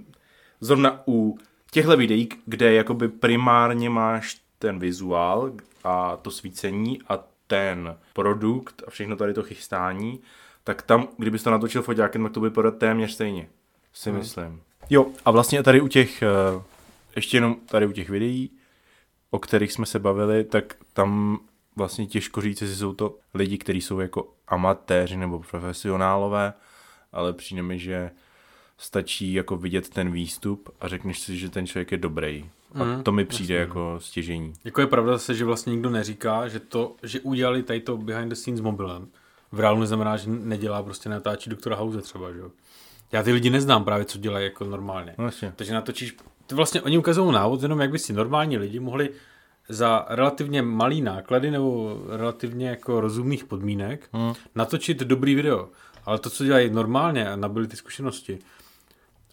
zrovna u těchto videí, kde jakoby primárně máš ten vizuál a to svícení a ten produkt a všechno tady to chystání, tak tam, kdybys to natočil foťákem, tak to by podat téměř stejně, si Hmm. myslím. Jo, a vlastně tady u těch, eh, ještě jenom tady u těch videí, o kterých jsme se bavili, tak tam vlastně těžko říct, jestli jsou to lidi, kteří jsou jako amatéři nebo profesionálové, ale přijde mi, že stačí jako vidět ten výstup a řekneš si, že ten člověk je dobrý. A Mhm, to mi přijde jako stěžení. Jako je pravda zase, že vlastně nikdo neříká, že to, že udělali tady to behind the scenes s mobilem, v reálu neznamená, že nedělá prostě natáčí doktora House třeba, že jo. Já ty lidi neznám právě, co dělají jako normálně. No vlastně. Takže natočíš, to vlastně oni ukazují návod, jenom jak by si normální lidi mohli za relativně malý náklady nebo relativně jako rozumných podmínek Hmm. natočit dobrý video. Ale to, co dělají normálně a nabili ty zkušenosti,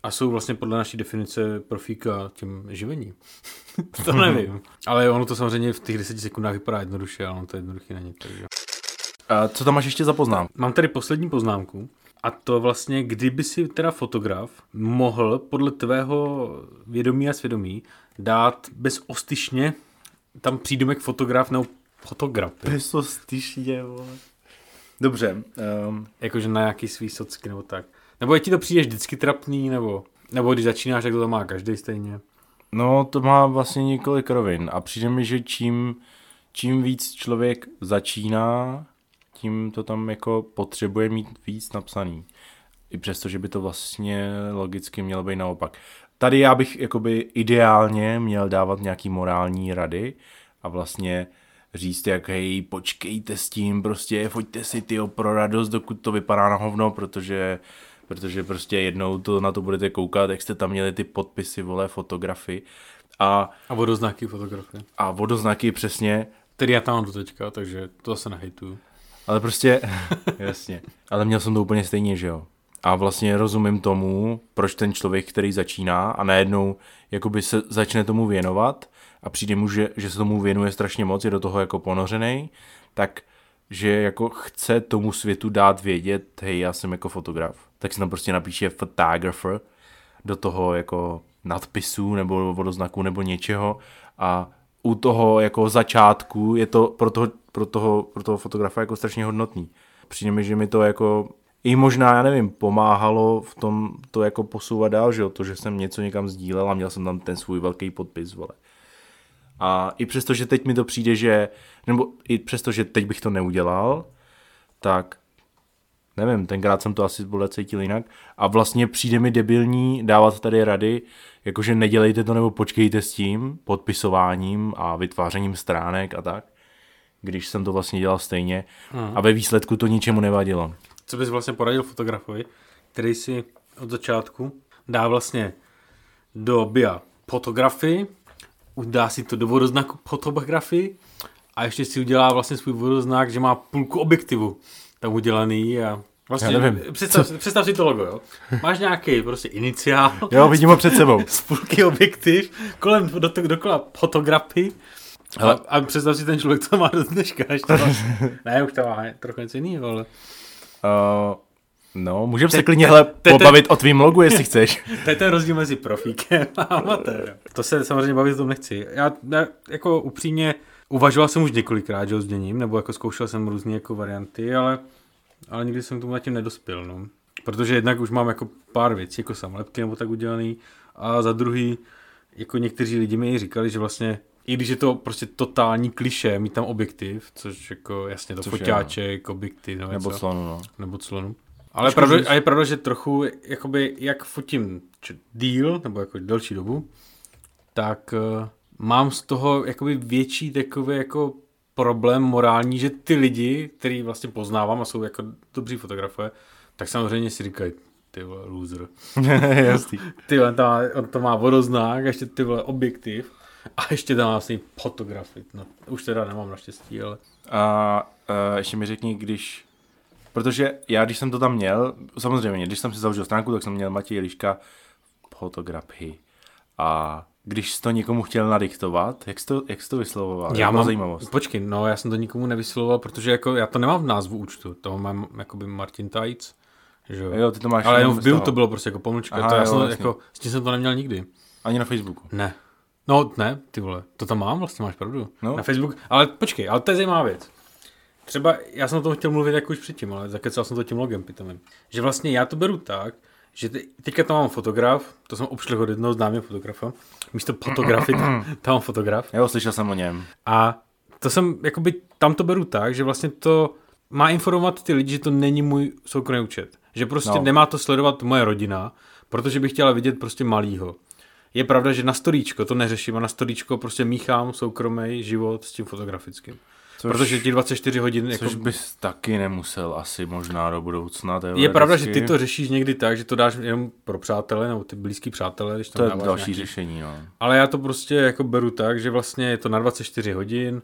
a jsou vlastně podle naší definice profíka tím živení. *laughs* to nevím. Ale ono to samozřejmě v těch 10 sekundách vypadá jednoduše, ale ono to jednoduché není. Takže. A co tam máš ještě za poznám? Mám tady poslední poznámku. A to vlastně, kdyby si teda fotograf mohl podle tvého vědomí a svědomí dát bezostyšně tam přídomek fotograf nebo fotograf. Peso styšně, vole. Dobře. Um, Jakože na nějaký svý socky nebo tak. Nebo je ti to přijde vždycky trapný, nebo, nebo když začínáš, tak to má každý stejně. No, to má vlastně několik rovin a přijde mi, že čím, čím víc člověk začíná, tím to tam jako potřebuje mít víc napsaný. I přesto, že by to vlastně logicky mělo být naopak. Tady já bych jakoby ideálně měl dávat nějaký morální rady a vlastně říct, jak hej, počkejte s tím, prostě foďte si ty pro radost, dokud to vypadá na hovno, protože protože prostě jednou to na to budete koukat, jak jste tam měli ty podpisy, vole, fotografy a, A vodoznaky fotografie. a vodoznaky přesně, Tedy já tam mám do teďka, takže to zase nehejtuju. ale prostě, *laughs* jasně, ale měl jsem to úplně stejně, že jo. A vlastně rozumím tomu, proč ten člověk, který začíná a najednou jakoby se začne tomu věnovat a přijde mu, že, že se tomu věnuje strašně moc, je do toho jako ponořený, tak že jako chce tomu světu dát vědět, hej, já jsem jako fotograf. Tak si tam prostě napíše photographer do toho jako nadpisu nebo vodoznaku nebo něčeho a u toho jako začátku je to pro toho, pro toho, pro toho fotografa jako strašně hodnotný. Přijde mi, že mi to jako i možná, já nevím, pomáhalo v tom to jako posouvat dál, že jo, to, že jsem něco někam sdílel a měl jsem tam ten svůj velký podpis, vole. A i přesto, že teď mi to přijde, že, nebo i přesto, že teď bych to neudělal, tak nevím, tenkrát jsem to asi vole cítil jinak. A vlastně přijde mi debilní dávat tady rady, jakože nedělejte to nebo počkejte s tím podpisováním a vytvářením stránek a tak, když jsem to vlastně dělal stejně. A ve výsledku to ničemu nevadilo. Co bys vlastně poradil fotografovi, který si od začátku dá vlastně do BIA fotografii, dá si to do vodoznaku fotografii a ještě si udělá vlastně svůj vodoznak, že má půlku objektivu tam udělaný a vlastně, Já nevím. Představ, představ si to logo, jo. Máš nějaký prostě iniciál, Jo, vidím ho před sebou. *laughs* z půlky objektiv, kolem do, do, dokola fotografii a, a představ si ten člověk, co má do dneška ještě. *laughs* ne, už to má trochu něco jiného, ale Uh, no, můžeme se klidně hele, pobavit o tvým logu, jestli chceš. *laughs* To je ten rozdíl mezi profíkem a amatérem. To se samozřejmě bavit o tom nechci. Já, já jako upřímně Uvažoval jsem už několikrát, že ho změním, nebo jako zkoušel jsem různé jako varianty, ale, ale nikdy jsem k tomu zatím nedospěl, no. Protože jednak už mám jako pár věcí, jako samolepky nebo tak udělaný, a za druhý, jako někteří lidi mi říkali, že vlastně i když je to prostě totální kliše, mít tam objektiv, což jako jasně to Což což je, foťáček, objektiv, nebo, Nebo co, slonu, no. nebo clonu. Ale pravda, a je pravda, že trochu, jakoby, jak fotím díl, nebo jako delší dobu, tak uh, mám z toho jakoby větší takový jako problém morální, že ty lidi, který vlastně poznávám a jsou jako dobří fotografové, tak samozřejmě si říkají, ty vole, loser. *laughs* Jasný. Ty vole, tam, on to má vodoznák, a ještě ty vole objektiv a ještě tam vlastně fotografii. No, už teda nemám naštěstí, ale... A uh, ještě mi řekni, když... Protože já, když jsem to tam měl, samozřejmě, když jsem si založil stránku, tak jsem měl Matěj Liška fotografii. A když jsi to někomu chtěl nadiktovat, jak jsi to, jak jsi to vyslovoval? Já mám, zajímavost. počkej, no já jsem to nikomu nevyslovoval, protože jako já to nemám v názvu účtu, toho mám jakoby Martin Tajc, že jo. Jo, ty to máš Ale jenom v bio to bylo prostě jako pomlčka, Aha, to já jo, jsem to, jasně. jako, s tím jsem to neměl nikdy. Ani na Facebooku. Ne. No ne, ty vole, to tam mám, vlastně máš pravdu. No. Na Facebook, ale počkej, ale to je zajímavá věc. Třeba, já jsem o tom chtěl mluvit jako už předtím, ale zakecal jsem to tím logem pitomým. Že vlastně já to beru tak, že te, teďka tam mám fotograf, to jsem obšel od jednoho známého fotografa, místo fotografy, tam, *clears throat* tam mám fotograf. Jo, slyšel jsem o něm. A to jsem, jakoby, tam to beru tak, že vlastně to má informovat ty lidi, že to není můj soukromý účet. Že prostě no. nemá to sledovat moje rodina, protože bych chtěla vidět prostě malýho. Je pravda, že na storíčko to neřeším a na storíčko prostě míchám soukromý život s tím fotografickým. Což, Protože ti 24 hodin jako... což bys taky nemusel asi možná do budoucna. To Je pravda, že ty to řešíš někdy tak, že to dáš jenom pro přátele nebo ty blízký přátele, když tam To je další nějaký... řešení, no. Ale já to prostě jako beru tak, že vlastně je to na 24 hodin,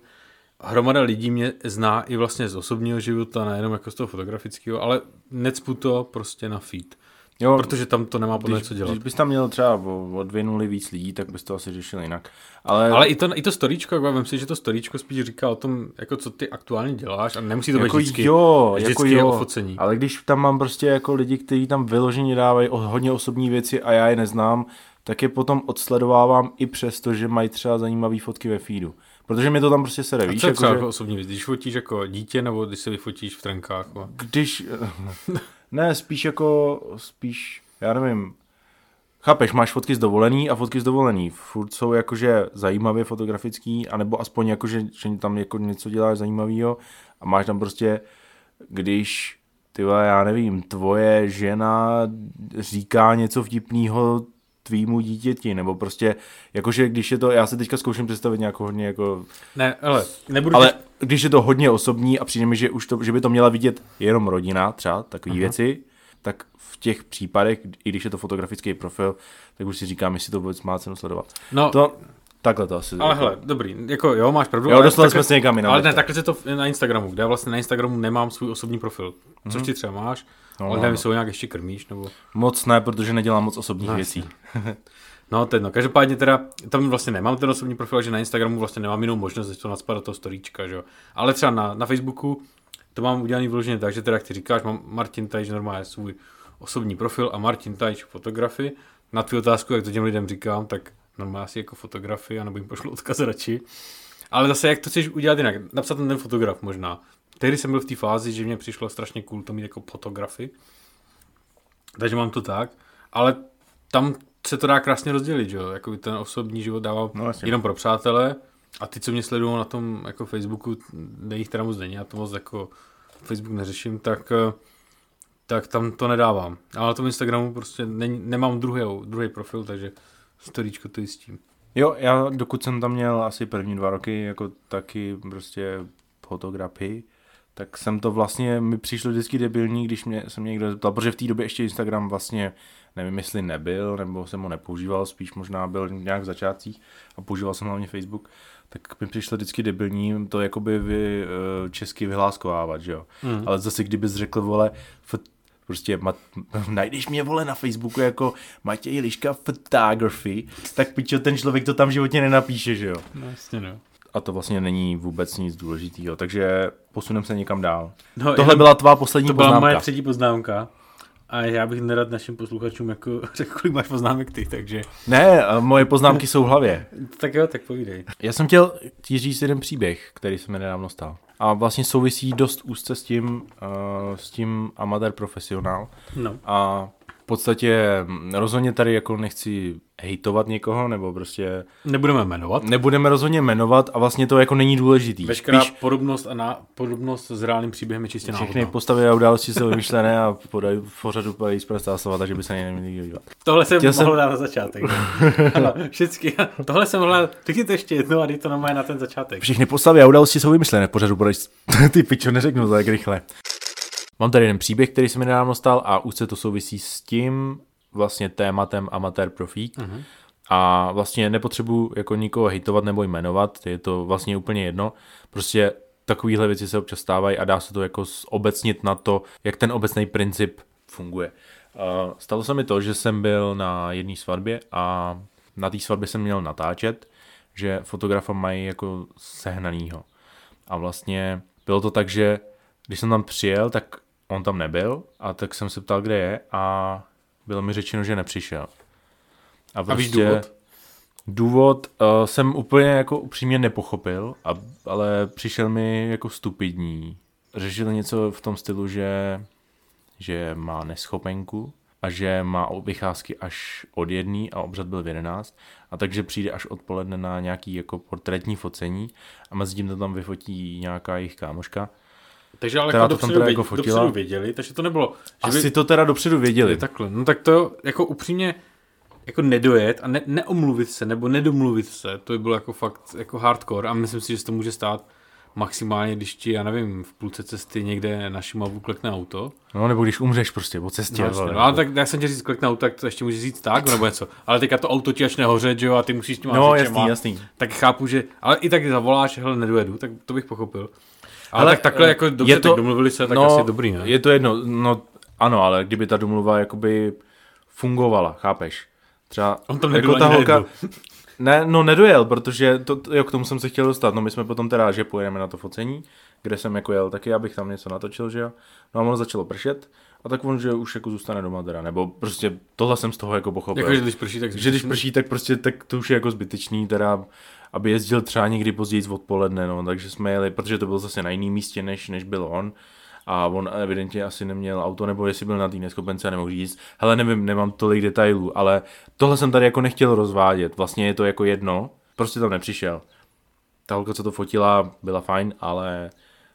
hromada lidí mě zná i vlastně z osobního života, nejenom jako z toho fotografického, ale necpu to prostě na feed. Jo, Protože tam to nemá podle když, co dělat. když bys tam měl třeba o, o dvě nuly víc lidí, tak bys to asi řešil jinak. Ale, Ale i to, i to storíčko, jako vem si, že to storíčko spíš říká o tom, jako co ty aktuálně děláš a nemusí to být jako vždycky, jo, vždycky jako jo, o focení. ale když tam mám prostě jako lidi, kteří tam vyloženě dávají o hodně osobní věci a já je neznám, tak je potom odsledovávám i přesto, že mají třeba zajímavé fotky ve feedu. Protože mi to tam prostě sere, A víš, co je jako, třeba že, jako osobní věc? Když fotíš jako dítě, nebo když se vyfotíš v trenkách? Když, *laughs* ne, spíš jako, spíš, já nevím, chápeš, máš fotky z dovolený a fotky z dovolený, furt jsou jakože zajímavě fotografický, anebo aspoň jakože, že tam jako něco děláš zajímavého a máš tam prostě, když ty já nevím, tvoje žena říká něco vtipného tvýmu dítěti, nebo prostě, jakože když je to, já se teďka zkouším představit nějakou hodně jako Ne, ale nebudu ale když je to hodně osobní a přijde mi, že, už to, že by to měla vidět jenom rodina, třeba takové věci, tak v těch případech, i když je to fotografický profil, tak už si říkám, jestli to vůbec má cenu sledovat. No, To, takhle to asi. ale hele, dobrý, jako jo, máš pravdu. Jo, ale dostali jsme se někam jinam. Ale ne, takhle se to na Instagramu, kde já vlastně na Instagramu nemám svůj osobní profil. Což ty třeba máš, No, ale no, nevím, no. ho nějak ještě krmíš, nebo... Moc ne, protože nedělám moc osobních No, věcí. *laughs* No, to jedno. Každopádně teda, tam vlastně nemám ten osobní profil, že na Instagramu vlastně nemám jinou možnost, než to nadspat do toho storíčka, že jo. Ale třeba na, na Facebooku to mám udělaný vyloženě tak, že teda, jak ty říkáš, mám Martin Tajč normálně svůj osobní profil a Martin Tajč fotografii. Na tvou otázku, jak to těm lidem říkám, tak normálně asi jako fotografii, anebo jim pošlu odkaz radši. Ale zase, jak to chceš udělat jinak? Napsat ten fotograf možná. Tehdy jsem byl v té fázi, že mě přišlo strašně cool to mít jako fotografii. Takže mám to tak. Ale tam se to dá krásně rozdělit, že jo? Jako ten osobní život dávám No, jasně. jenom pro přátele a ty, co mě sledují na tom jako Facebooku, kde jich teda moc není, já to moc jako Facebook neřeším, tak, eh, tak tam to nedávám. Ale na tom Instagramu prostě není, nemám druhý, druhý profil, takže storíčko to jistím. Jo, já dokud jsem tam měl asi první dva roky, jako taky prostě fotografii, tak jsem to vlastně, mi přišlo vždycky debilní, když mě, se mě někdo zeptal, protože v té době ještě Instagram vlastně, nevím, jestli nebyl, nebo jsem ho nepoužíval, spíš možná byl nějak v začátcích a používal jsem hlavně Facebook, tak mi přišlo vždycky debilní to jakoby vy, eh, česky vyhláskovávat, že jo. Mm. Ale zase kdybys řekl, vole, f- prostě mat, *laughs* najdeš mě, vole, na Facebooku jako Matěj Liška Photography, tak pičo, ten člověk to tam v životě nenapíše, že jo. No jasně no. A to vlastně není vůbec nic důležitého, takže posunem se někam dál. no Tohle byla tvá poslední to byla poznámka. moje třetí poznámka. A já bych nerad našim posluchačům jako *laughs* řekl, kolik máš poznámek ty, takže... Ne, a moje poznámky jsou v hlavě. *laughs* Tak jo, tak povídej. Já jsem chtěl ti říct jeden příběh, který se mi nedávno stal. A vlastně souvisí dost úzce s tím, uh, s tím amatér profesionál. No. A podstatě mm, rozhodně tady jako nechci hejtovat někoho, nebo prostě Nebudeme jmenovat. nebudeme rozhodně jmenovat a vlastně to jako není důležitý. Veškerá Spíš podobnost a na, podobnost s reálným příběhem je čistě všechny náhodná. postavy a události jsou vymyšlené a podají v pořadu padají zprostá slova, takže by se na ně neměli dívat. Tohle jsem Chtěl mohl jsem- dát na začátek. *laughs* ano, vždycky. Tohle jsem mohl dát, řekni to ještě jednou a dej to normálně na ten začátek. Všechny postavy a události jsou vymyšlené, v pořadu podají *laughs* ty pičo, neřeknu to tak rychle. Mám tady jeden příběh, který se mi nedávno stal a úzce to souvisí s tím vlastně tématem amatér profík. Mhm. A vlastně nepotřebuji jako nikoho hejtovat nebo jmenovat, je to vlastně úplně jedno. Prostě takovéhle věci se občas stávají a dá se to jako obecnit na to, jak ten obecný princip funguje. Uh, stalo se mi to, že jsem byl na jedné svatbě a na té svatbě jsem měl natáčet, že fotografa mají jako sehnanýho. A vlastně bylo to tak, že když jsem tam přijel, tak on tam nebyl a tak jsem se ptal, kde je a bylo mi řečeno, že nepřišel. A víš důvod? Důvod uh, jsem úplně jako upřímně nepochopil, a, ale přišel mi jako stupidní. Řešil něco v tom stylu, že, že má neschopenku a že má vycházky až od jedný a obřad byl v 11 a takže přijde až odpoledne na nějaký jako portrétní focení a mezi tím to tam vyfotí nějaká jejich kámoška. Takže ale Která jako dopředu, teda věděli, jako fotila. dopředu věděli, takže to nebylo, že Asi to teda dopředu věděli. Je takhle. No tak to jako upřímně jako nedojet a ne, neomluvit se nebo nedomluvit se, to by bylo jako fakt jako hardcore a myslím si, že se to může stát maximálně, když ti, já nevím, v půlce cesty někde na Šumavu klekne auto. No nebo když umřeš prostě po cestě. No, jasně, no, ale tak já jsem ti říct klekne auto, tak to ještě může říct tak, nebo něco. Ale teďka to auto ti začne hořet, že jo, a ty musíš s tím no jasný, jasný. Tak chápu, že, ale i tak zavoláš, hele, nedojedu, tak to bych pochopil. Ale Hele, tak takhle eh, jako dobře, je to- tak domluvili se, tak no, asi dobrý, ne? Je to jedno, no ano, ale kdyby ta domluva jakoby fungovala, chápeš? Třeba On tam jako ta holka, *laughs* ne, no nedojel, protože to, jo, k tomu jsem se chtěl dostat, no my jsme potom teda, že pojedeme na to focení, kde jsem jako jel taky, abych tam něco natočil, že jo, no a ono začalo pršet, a tak on, že už jako zůstane doma teda, nebo prostě tohle jsem z toho jako pochopil. Jako, že když prší, tak že když prší, tak prostě tak to už je jako zbytečný, teda, aby jezdil třeba někdy později odpoledne, no, takže jsme jeli, protože to bylo zase na jiném místě, než, než byl on. A on evidentně asi neměl auto, nebo jestli byl na té neschopence a nemohl říct. Hele, nevím, nemám tolik detailů, ale tohle jsem tady jako nechtěl rozvádět. Vlastně je to jako jedno, prostě tam nepřišel. Ta holka, co to fotila, byla fajn, ale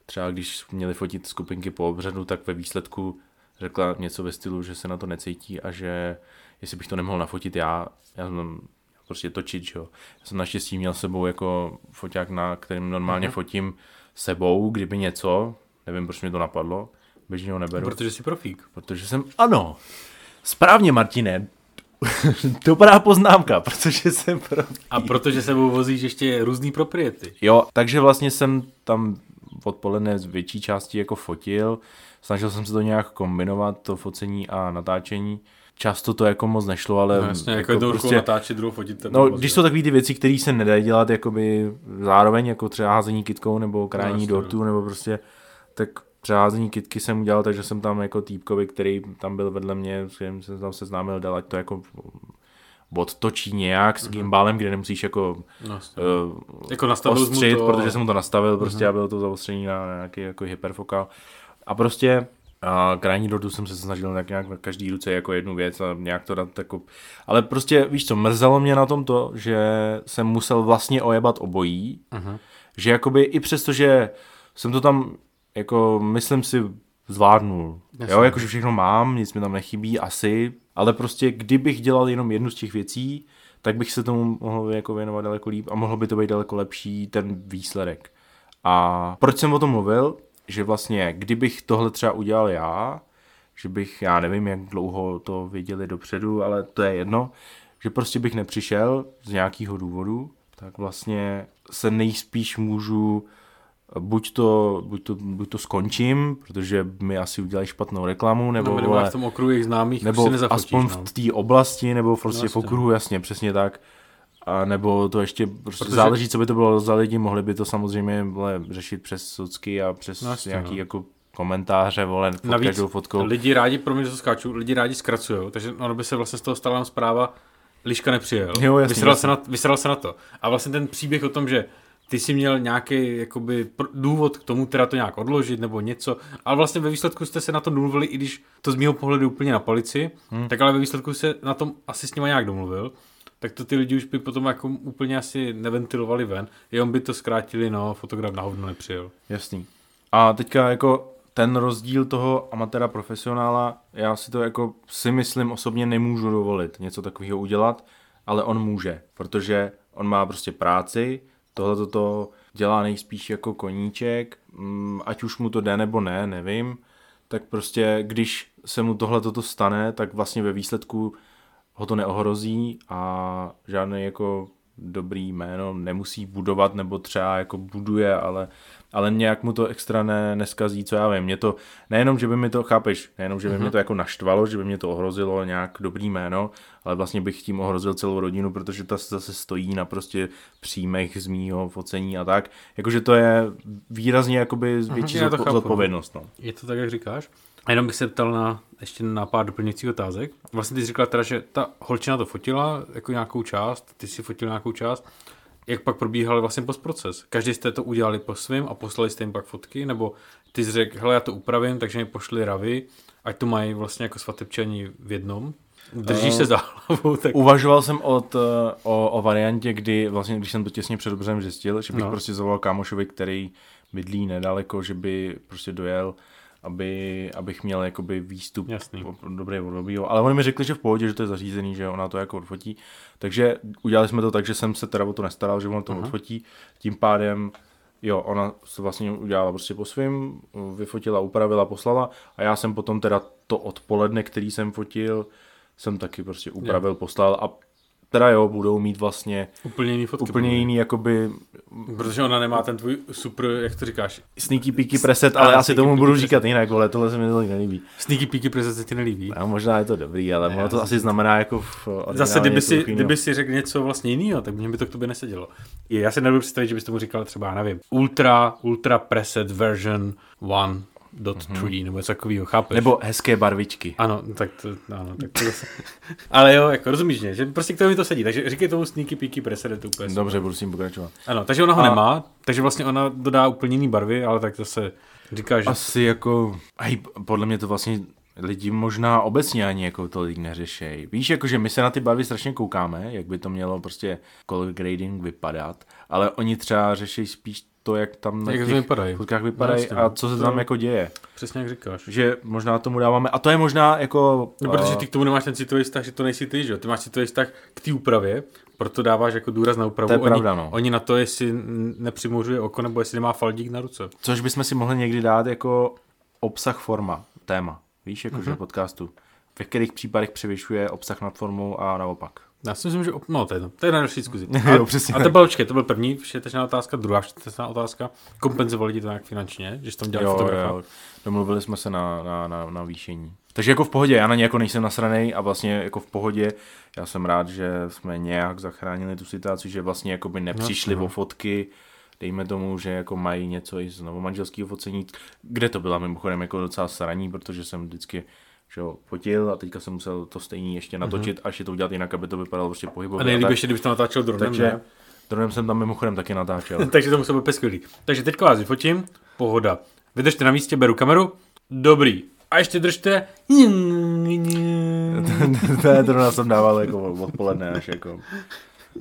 třeba když měli fotit skupinky po obřadu, tak ve výsledku řekla něco ve stylu, že se na to necítí a že jestli bych to nemohl nafotit já, já jsem prostě točit, že jo. Já jsem naštěstí měl sebou jako foťák, na kterým normálně Mhm. fotím sebou, kdyby něco, nevím, proč mě to napadlo, běžně ho neberu, Protože jsi profík. protože jsem, ano, správně Martine, *laughs* dobrá poznámka, protože jsem pro... A protože sebou vozíš ještě různý propriety. Jo, takže vlastně jsem tam odpoledne z větší části jako fotil, snažil jsem se to nějak kombinovat, to focení a natáčení. Často to jako moc nešlo, ale No jasně, jako, jednou prostě... natáčet, druhou fotit. No, bylo když jsou takové ty věci, které se nedají dělat jakoby zároveň, jako třeba házení kitkou nebo krájení No, dortů, nebo prostě, tak třeba házení kitky jsem udělal, takže jsem tam jako týpkovi, který tam byl vedle mě, s kterým jsem tam seznámil, dal, ať to jako odtočí nějak s gimbálem, kde nemusíš jako No, uh, Jako nastavil mu ostřit, to- protože jsem mu to nastavil prostě a bylo to zaostření na nějaký jako hyperfokál. A prostě a krajní dortu jsem se snažil tak nějak na každý ruce jako jednu věc a nějak to dát jako... Ale prostě víš co, mrzelo mě na tom to, že jsem musel vlastně ojebat obojí, Mhm. že jakoby i přesto, že jsem to tam jako myslím si zvládnul. Jasně. Jo, jakože všechno mám, nic mi tam nechybí asi, ale prostě kdybych dělal jenom jednu z těch věcí, tak bych se tomu mohl jako věnovat daleko líp a mohlo by to být daleko lepší ten výsledek. A proč jsem o tom mluvil? Že vlastně, kdybych tohle třeba udělal já, že bych, já nevím, jak dlouho to věděli dopředu, ale to je jedno, že prostě bych nepřišel z nějakého důvodu, tak vlastně se nejspíš můžu buď to, buď to, buď to skončím, protože mi asi udělají špatnou reklamu, nebo, No, nebo vole, v tom okruhu jejich známých nebo nezafotíš, aspoň no. v té oblasti, nebo prostě No, v okruhu, jasně, přesně tak. A nebo to ještě prostě Protože- záleží, co by to bylo za lidi, mohli by to samozřejmě vole, řešit přes socky a přes No, jasně, nějaký no. jako komentáře, vole, pod Navíc každou fotkou. lidi rádi, pro mě, že to skáču, lidi rádi zkracují, takže ono by se vlastně z toho stala zpráva, Liška nepřijel. Jo, jasně, vysral, jasně. Se na, vysral se na to. A vlastně ten příběh o tom, že ty si měl nějaký jakoby, důvod k tomu teda to nějak odložit nebo něco, ale vlastně ve výsledku jste se na tom domluvili, i když to z mého pohledu úplně na palici, hmm. tak ale ve výsledku se na tom asi s nima nějak domluvil, tak to ty lidi už by potom jako úplně asi neventilovali ven, jenom by to zkrátili, no, fotograf na hovno nepřijel. Jasný. A teďka jako ten rozdíl toho amatéra profesionála, já si to jako si myslím osobně nemůžu dovolit něco takového udělat, ale on může, protože on má prostě práci, tohle to dělá nejspíš jako koníček, mm, ať už mu to jde nebo ne, nevím, tak prostě když se mu tohle toto stane, tak vlastně ve výsledku ho to neohrozí a žádný jako dobrý jméno nemusí budovat, nebo třeba jako buduje, ale, ale nějak mu to extra ne, neskazí, co já vím. Mě to, nejenom, že by mi to, chápeš, nejenom, že by mm-hmm. mě to jako naštvalo, že by mě to ohrozilo nějak dobrý jméno, ale vlastně bych tím ohrozil celou rodinu, protože ta se zase stojí na prostě příjmech z mýho focení a tak. Jakože to je výrazně jakoby větší to zodpo- chápu. zodpovědnost. No. Je to tak, jak říkáš? A jenom bych se ptal na, ještě na pár doplňujících otázek. Vlastně ty jsi říkala teda, že ta holčina to fotila jako nějakou část, ty si fotil nějakou část. Jak pak probíhal vlastně postproces? Každý jste to udělali po svém a poslali jste jim pak fotky? Nebo ty jsi řekl, hele, já to upravím, takže mi pošli ravy, ať to mají vlastně jako svatebčaní v jednom? Držíš Eh, se za hlavu, tak Uvažoval jsem od, eh, o, o variantě, kdy vlastně, když jsem to těsně před obřem zjistil, že bych no. prostě zavolal kámošovi, který bydlí nedaleko, že by prostě dojel, aby, abych měl jakoby výstup Jasný. o- dobrý od obýho. Ale oni mi řekli, že v pohodě, že to je zařízený, že ona to jako odfotí. Takže udělali jsme to tak, že jsem se teda o to nestaral, že on to Aha. odfotí. Tím pádem Jo, ona to vlastně udělala prostě po svým, vyfotila, upravila, poslala a já jsem potom teda to odpoledne, který jsem fotil, jsem taky prostě upravil, poslal a teda jo, budou mít vlastně úplně jiný fotky. úplně jiný jakoby Protože ona nemá ten tvůj super, jak to říkáš, sneaky peaky preset, ale asi tomu budu preset. říkat jinak, vole, tohle se mi tolik nelíbí. sneaky peaky prezence ti nelíbí. A možná je to dobrý, ale ono to asi znamená jako v Zase, kdyby si, kdyby si řekl něco vlastně jiného, tak mě by to k tobě nesedělo. Já si nebudu představit, že bys tomu říkal třeba, nevím, Ultra, Ultra Preset version 1.3, nebo něco takového, chápeš? Nebo hezké barvičky. Ano, tak to, ano, tak to zase. Ale jo, jako rozumíš mě, že prostě k tomu mi to sedí, takže říkej tomu sneaky peaky preset, to úplně super. Dobře, budu s tím pokračovat. Ano, takže ona ho A- nemá, takže vlastně ona dodá úplně jiný barvy, ale tak zase říká, že... Asi jako, hej, podle mě to vlastně lidi možná obecně ani jako tolik neřešej. Víš, jako, že my se na ty barvy strašně koukáme, jak by to mělo prostě color grading vypadat, ale oni třeba řeší spíš to, jak tam na Jak to těch vypadají. fotkách vypadají No, a no. co se To- tam jako děje. Přesně jak říkáš. Že možná tomu dáváme, a to je možná jako... No, protože eh, ty k tomu nemáš ten citový vztah, že to nejsi ty, že jo? Ty máš citový vztah k té úpravě, proto dáváš jako důraz na úpravu. To je oni, pravda, no. Oni na to, jestli nepřimořuje oko, nebo jestli nemá faldík na ruce. Což bychom si mohli někdy dát jako obsah forma, téma. Víš, Mhm. jakože mm-hmm. podcastu. V kterých případech převyšuje obsah nad formou a naopak. Já si myslím, že... op- No, to je, to, je na další diskuzi. *laughs* Jo, A, přesně a to byl, počkej, to byl první všetečná otázka, druhá všetečná otázka. Kompenzovali ti to nějak finančně, že jsi tam dělal fotografa? jo, domluvili jsme se na, na, na, na výšení. Takže jako v pohodě, já na ně jako nejsem nasranej a vlastně jako v pohodě, já jsem rád, že jsme nějak zachránili tu situaci, že vlastně jako by nepřišli no. o fotky, dejme tomu, že jako mají něco i z novomanželského focení, kde to byla mimochodem jako docela sraní, protože jsem vždycky že jo, fotil a teďka jsem musel to stejný ještě natočit, až je to udělat jinak, aby to vypadalo prostě Mhm. A pohybově. nejlíp ještě, kdybys to natáčel dronem, Takže ne? dronem jsem tam mimochodem taky natáčel. *laughs* Takže to muselo být skvělý. Takže teďka vás vyfotím, pohoda. Vydržte na místě, beru kameru, dobrý. A ještě držte. *laughs* to je drona jsem dával jako odpoledne až jako.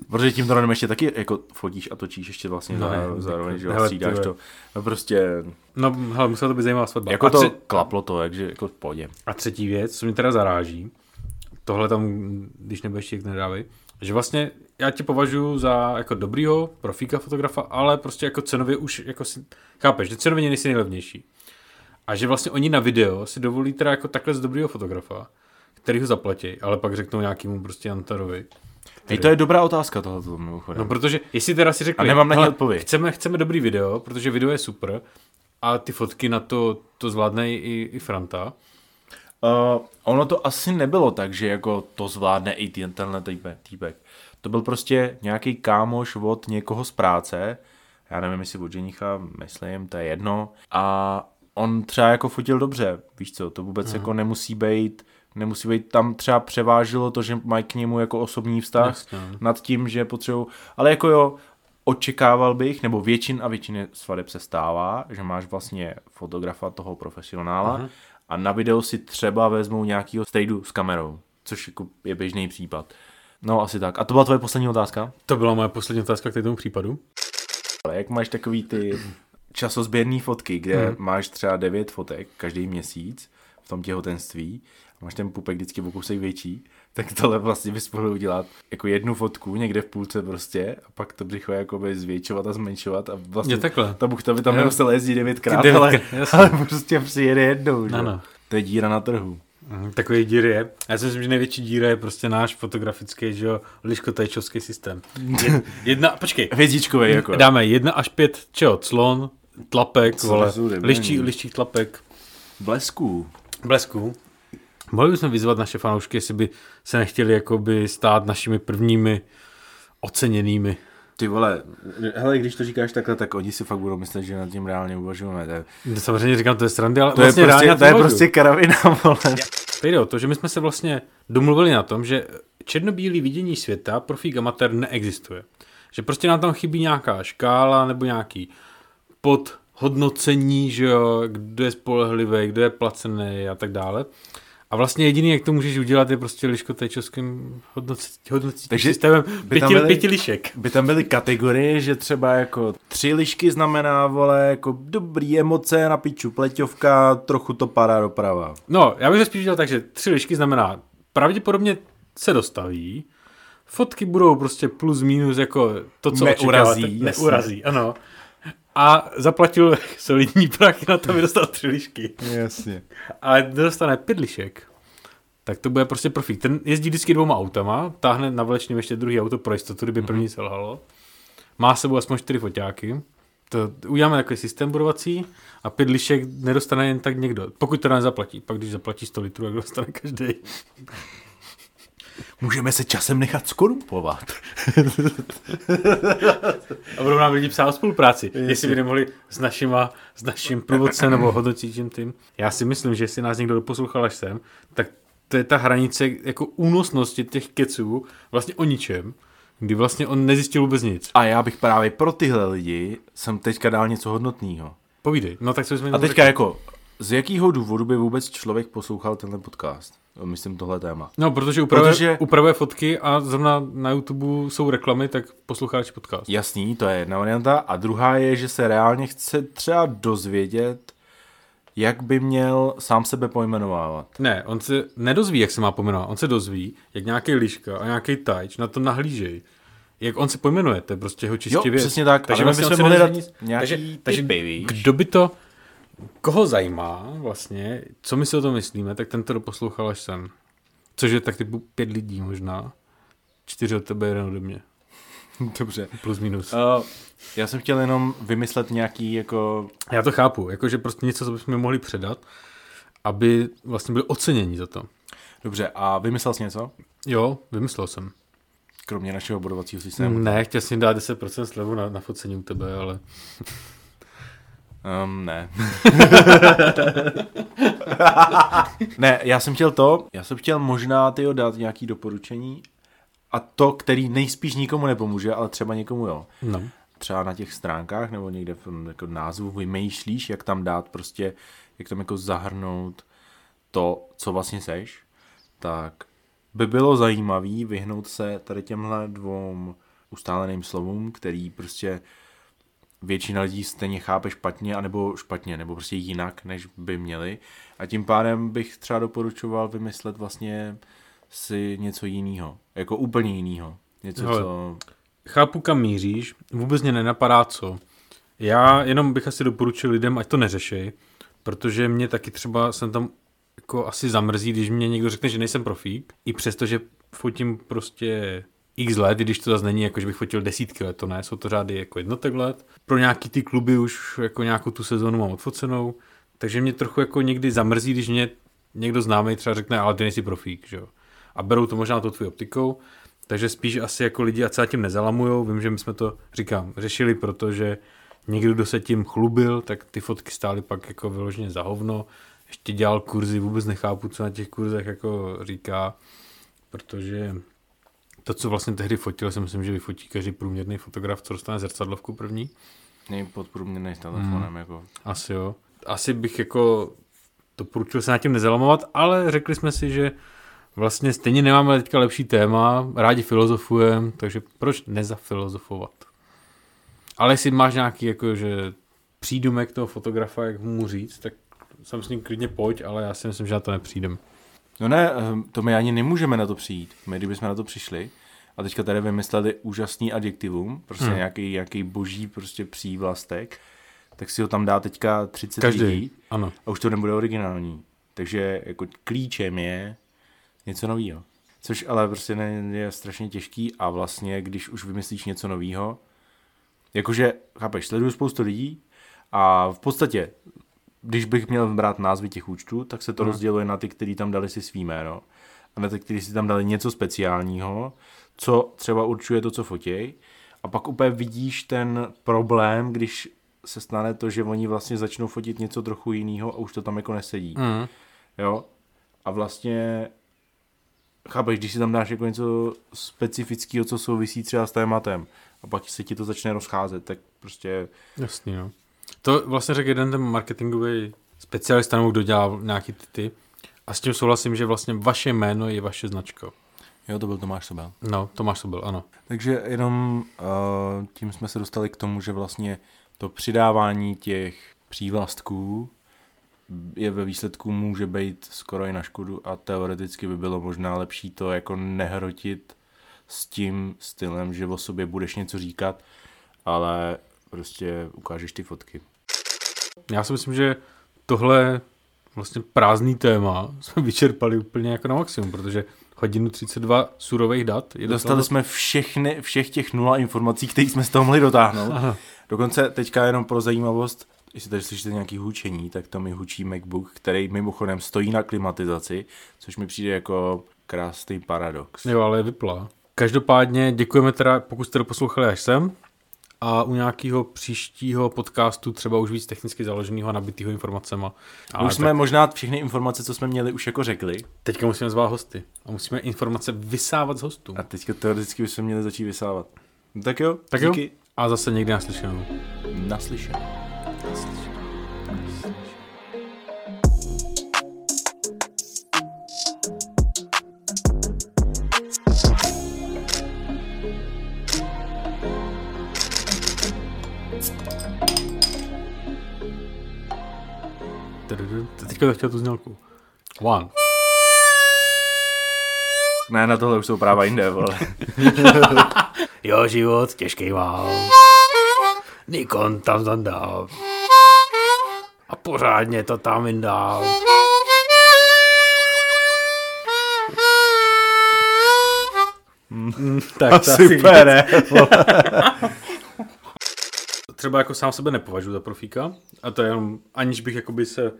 Protože tím dronem ještě taky jako fotíš a točíš ještě vlastně No, zároveň, že hele, střídáš to. No prostě, No, hele, musela to být zajímavá svatba. jako a, to tře- klaplo to, takže jako v pohodě. a třetí věc, co mě teda zaráží, tohle tam, když nebudeš těch nedávej, že vlastně já tě považuji za jako dobrýho profíka fotografa, ale prostě jako cenově už, jako si, chápeš, že cenově nejsi nejlevnější. A že vlastně oni na video si dovolí teda jako takhle z dobrýho fotografa, který ho zaplatí, ale pak řeknou nějakému prostě Antarovi. Hej, to je dobrá otázka tohoto mimochodem. No, protože jestli teda si řekli, A nemám na ní "Hele, odpověď." Chceme, chceme dobrý video, protože video je super a ty fotky na to, to zvládne i, i Franta. Uh, ono to asi nebylo tak, že jako to zvládne i ten, tenhle týpek. To byl prostě nějaký kámoš od někoho z práce, já nevím, jestli od ženicha, myslím, to je jedno. A on třeba jako fotil dobře, víš co, to vůbec jako nemusí být, nemusí být, tam třeba převážilo to, že mají k němu jako osobní vztah Jasně. nad tím, že potřebují, ale jako jo, očekával bych, nebo většin a většině svadeb se stává, že máš vlastně fotografa toho profesionála Aha. a na video si třeba vezmou nějakýho stejdu s kamerou, což jako je běžný případ. No asi tak. A to byla tvoje poslední otázka? To byla moje poslední otázka k tomu případu. Ale jak máš takový ty časozběrné fotky, kde hmm. máš třeba devět fotek každý měsíc v tom těhotenství, máš ten pupek vždycky o kousek větší, tak tohle vlastně bys mohl udělat jako jednu fotku někde v půlce prostě a pak to břicho jakoby zvětšovat a zmenšovat a vlastně Je takhle. ta buchta by tam nemusela jezdit devětkrát, ale, devětkrát, jasně. ale prostě přijede jednou. Že? Ano. To je díra na trhu. Mhm, Takový dír je. Já si myslím, že největší díra je prostě náš fotografický, že jo, liškotajčovský systém. Jed- *laughs* Jedna, počkej, Hvězdičkovej jako. dáme jedna až pět, čeho, clon, tlapek, Co vole, liščí, liščí tlapek, Blesků. blesku. Mohli bychom vyzvat naše fanoušky, jestli by se nechtěli jakoby stát našimi prvními oceněnými. Ty vole, hele, když to říkáš takhle, tak oni si fakt budou myslet, že nad tím reálně uvažujeme. To je, Samozřejmě říkám, to je srandy, ale to vlastně je prostě, to je prostě karavina, vole. Teď jde o to, že my jsme se vlastně domluvili na tom, že černobílý vidění světa profík amatér neexistuje. Že prostě nám tam chybí nějaká škála nebo nějaký podhodnocení, že jo, kdo je spolehlivý, kdo je placený a tak dále. A vlastně jediný, jak to můžeš udělat, je prostě liškotečovským hodnocícím Takže systémem by tam pěti, byly- pěti lišek. By tam byly kategorie, že třeba jako tři lišky znamená, vole, jako dobrý emoce na piču, pleťovka, trochu to padá doprava. No, já bych to spíš viděl tak, že tři lišky znamená, pravděpodobně se dostaví, fotky budou prostě plus minus jako to, co Neurazí, očekáváte. Neurazí, ano. A zaplatil *laughs* solidní prachy na to, aby dostal tři lišky. Jasně. Ale dostane pět lišek. Tak to bude prostě profík. Ten jezdí vždycky dvouma autama, táhne na vlečním ještě druhý auto pro jistotu, kdyby první selhalo. Má s sebou aspoň čtyři foťáky. To uděláme takový systém budovací a pět lišek nedostane jen tak někdo. Pokud to nezaplatí. Pak když zaplatí 100 litrů, tak dostane každý. Můžeme se časem nechat skorumpovat. A budou nám lidi psát o spolupráci. Jestli by nemohli s, našima, s naším průvodcem nebo hodnotícím tím. Já si myslím, že jestli nás někdo doposlouchal až sem, tak to je ta hranice jako únosnosti těch keců vlastně o ničem, kdy vlastně on nezjistil vůbec nic. A já bych právě pro tyhle lidi jsem teďka dal něco hodnotného. Povídej. No tak co jsme A teďka jako, z jakého důvodu by vůbec člověk poslouchal tenhle podcast? Myslím tohle téma. No, protože upravuje, Protože- upravuje fotky a zrovna na YouTube jsou reklamy, tak posloucháš podcast. Jasný, to je jedna varianta. A druhá je, že se reálně chce třeba dozvědět, jak by měl sám sebe pojmenovávat. Ne, on se nedozví, jak se má pojmenovat. On se dozví, jak nějaký liška a nějaký tajč na to nahlížej. Jak on se pojmenuje, to je prostě jeho čistě Jo, věc. přesně tak. Takže vlastně bychom se mohli dát nějaký takže, takže kdo by to, koho zajímá vlastně, co my si o tom myslíme, tak ten to doposlouchal až sem. Což je tak typu pět lidí možná. Čtyři od tebe, jeden ode mě. *laughs* Dobře. Plus minus. Uh, já jsem chtěl jenom vymyslet nějaký jako... Já to chápu, jakože prostě něco, co bychom mohli předat, aby vlastně byli oceněni za to. Dobře, a vymyslel jsi něco? Jo, vymyslel jsem. Kromě našeho bodovacího systému. Ne, chtěl jsem dát 10% slevu na, na focení u tebe, ale Um, ne. *laughs* ne, já jsem chtěl to, já jsem chtěl možná tyjo dát nějaký doporučení a to, který nejspíš nikomu nepomůže, ale třeba někomu jo. no. Třeba na těch stránkách nebo někde v tom jako názvu vymýšlíš, jak tam dát prostě, jak tam jako zahrnout to, co vlastně seš, tak by bylo zajímavý vyhnout se tady těmhle dvou ustáleným slovům, který prostě většina lidí stejně chápe špatně, anebo špatně, nebo prostě jinak, než by měli. A tím pádem bych třeba doporučoval vymyslet vlastně si něco jiného, jako úplně jiného. Něco, Hele. co... Chápu, kam míříš, vůbec mě nenapadá co. Já jenom bych asi doporučil lidem, ať to neřešej, protože mě taky třeba jsem tam jako asi zamrzí, když mě někdo řekne, že nejsem profík, i přesto, že fotím prostě x let, když to zase není jako, že bych fotil desítky let, to ne, jsou to řády jako jednotek let. Pro nějaký ty kluby už jako nějakou tu sezonu mám odfocenou, takže mě trochu jako někdy zamrzí, když mě někdo známý třeba řekne, ale ty nejsi profík, že jo. A berou to možná tou tvou optikou, takže spíš asi jako lidi, ať se tím nezalamujou, vím, že my jsme to, říkám, řešili, protože někdo, kdo se tím chlubil, tak ty fotky stály pak jako vyloženě za hovno. Ještě dělal kurzy, vůbec nechápu, co na těch kurzech jako říká, protože to, co vlastně tehdy fotil, si myslím, že vyfotí každý průměrný fotograf, co dostane zrcadlovku první. Nej podprůměrný s telefonem, hmm. jako. Asi jo. Asi bych jako doporučil se nad tím nezalamovat, ale řekli jsme si, že vlastně stejně nemáme teďka lepší téma, rádi filozofujeme, takže proč nezafilozofovat? Ale jestli máš nějaký jako, že přídumek toho fotografa, jak mu říct, tak jsem s ním klidně pojď, ale já si myslím, že na to nepřijdem. No ne, ehm, to my ani nemůžeme na to přijít. My, kdybychom na to přišli, a teďka tady vymysleli úžasný adjektivum, prostě hmm. nějaký, nějaký boží prostě přívlastek, tak si ho tam dá teďka 30 Každý, lidí ano. a už to nebude originální. Takže jako klíčem je něco nového. Což ale prostě ne, je strašně těžký a vlastně, když už vymyslíš něco nového, jakože, chápeš, sleduju spoustu lidí a v podstatě, když bych měl brát názvy těch účtů, tak se to Hmm. rozděluje na ty, kteří tam dali si svý jméno a na ty, kteří si tam dali něco speciálního, co třeba určuje to, co fotěj. A pak úplně vidíš ten problém, když se stane to, že oni vlastně začnou fotit něco trochu jiného a už to tam jako nesedí. Mm. Jo? A vlastně chápeš, když si tam dáš jako něco specifického, co souvisí třeba s tématem a pak se ti to začne rozcházet, tak prostě Jasný, no. To vlastně řekl jeden ten marketingový specialista, nebo kdo dělá nějaký ty, ty. A s tím souhlasím, že vlastně vaše jméno je vaše značka. jo, to byl Tomáš Sobel. No, Tomáš to byl, ano. Takže jenom uh, tím jsme se dostali k tomu, že vlastně to přidávání těch přívlastků je ve výsledku může být skoro i na škodu a teoreticky by bylo možná lepší to jako nehrotit s tím stylem, že o sobě budeš něco říkat, ale prostě ukážeš ty fotky. Já si myslím, že tohle vlastně prázdný téma jsme vyčerpali úplně jako na maximum, protože hodinu 32 surových dat. Je Dostali jsme všechny, všech těch nula informací, které jsme z toho mohli dotáhnout. Aha. Dokonce teďka jenom pro zajímavost, jestli tady slyšíte nějaký hučení, tak to mi hučí MacBook, který mimochodem stojí na klimatizaci, což mi přijde jako krásný paradox. Jo, ale je vyplá. Každopádně děkujeme teda, pokud jste doposlouchali až sem. A u nějakého příštího podcastu třeba už víc technicky založeného a nabitého informacema. Ale už jsme možná všechny informace, co jsme měli, už jako řekli. Teďka musíme zvát hosty. A musíme informace vysávat z hostů. A teďka teoreticky bychom měli začít vysávat. No tak jo, Tak jo. díky. A zase někdy naslyšenou. Naslyšenou. Teďka to chtěl tu znělku. One. Ne, na tohle už jsou práva jinde, vole. *laughs* Jo, život, těžký mám. Nikon tam tam dal. A pořádně to tam vyndal. Mm, *laughs* tak, to asi ne? *laughs* třeba jako sám sebe nepovažuji za profíka, a to je jenom, aniž bych jakoby se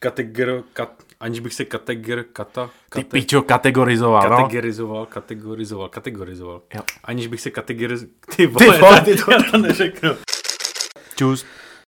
kategor, kat, aniž bych se kategor, kata, Ty kate, pičo kategorizoval, no. kategorizoval, kategorizoval, kategorizoval. Jo. Aniž bych se kategorizoval, ty Ty vole, vole, ty ty to, já to neřeknu. Čus.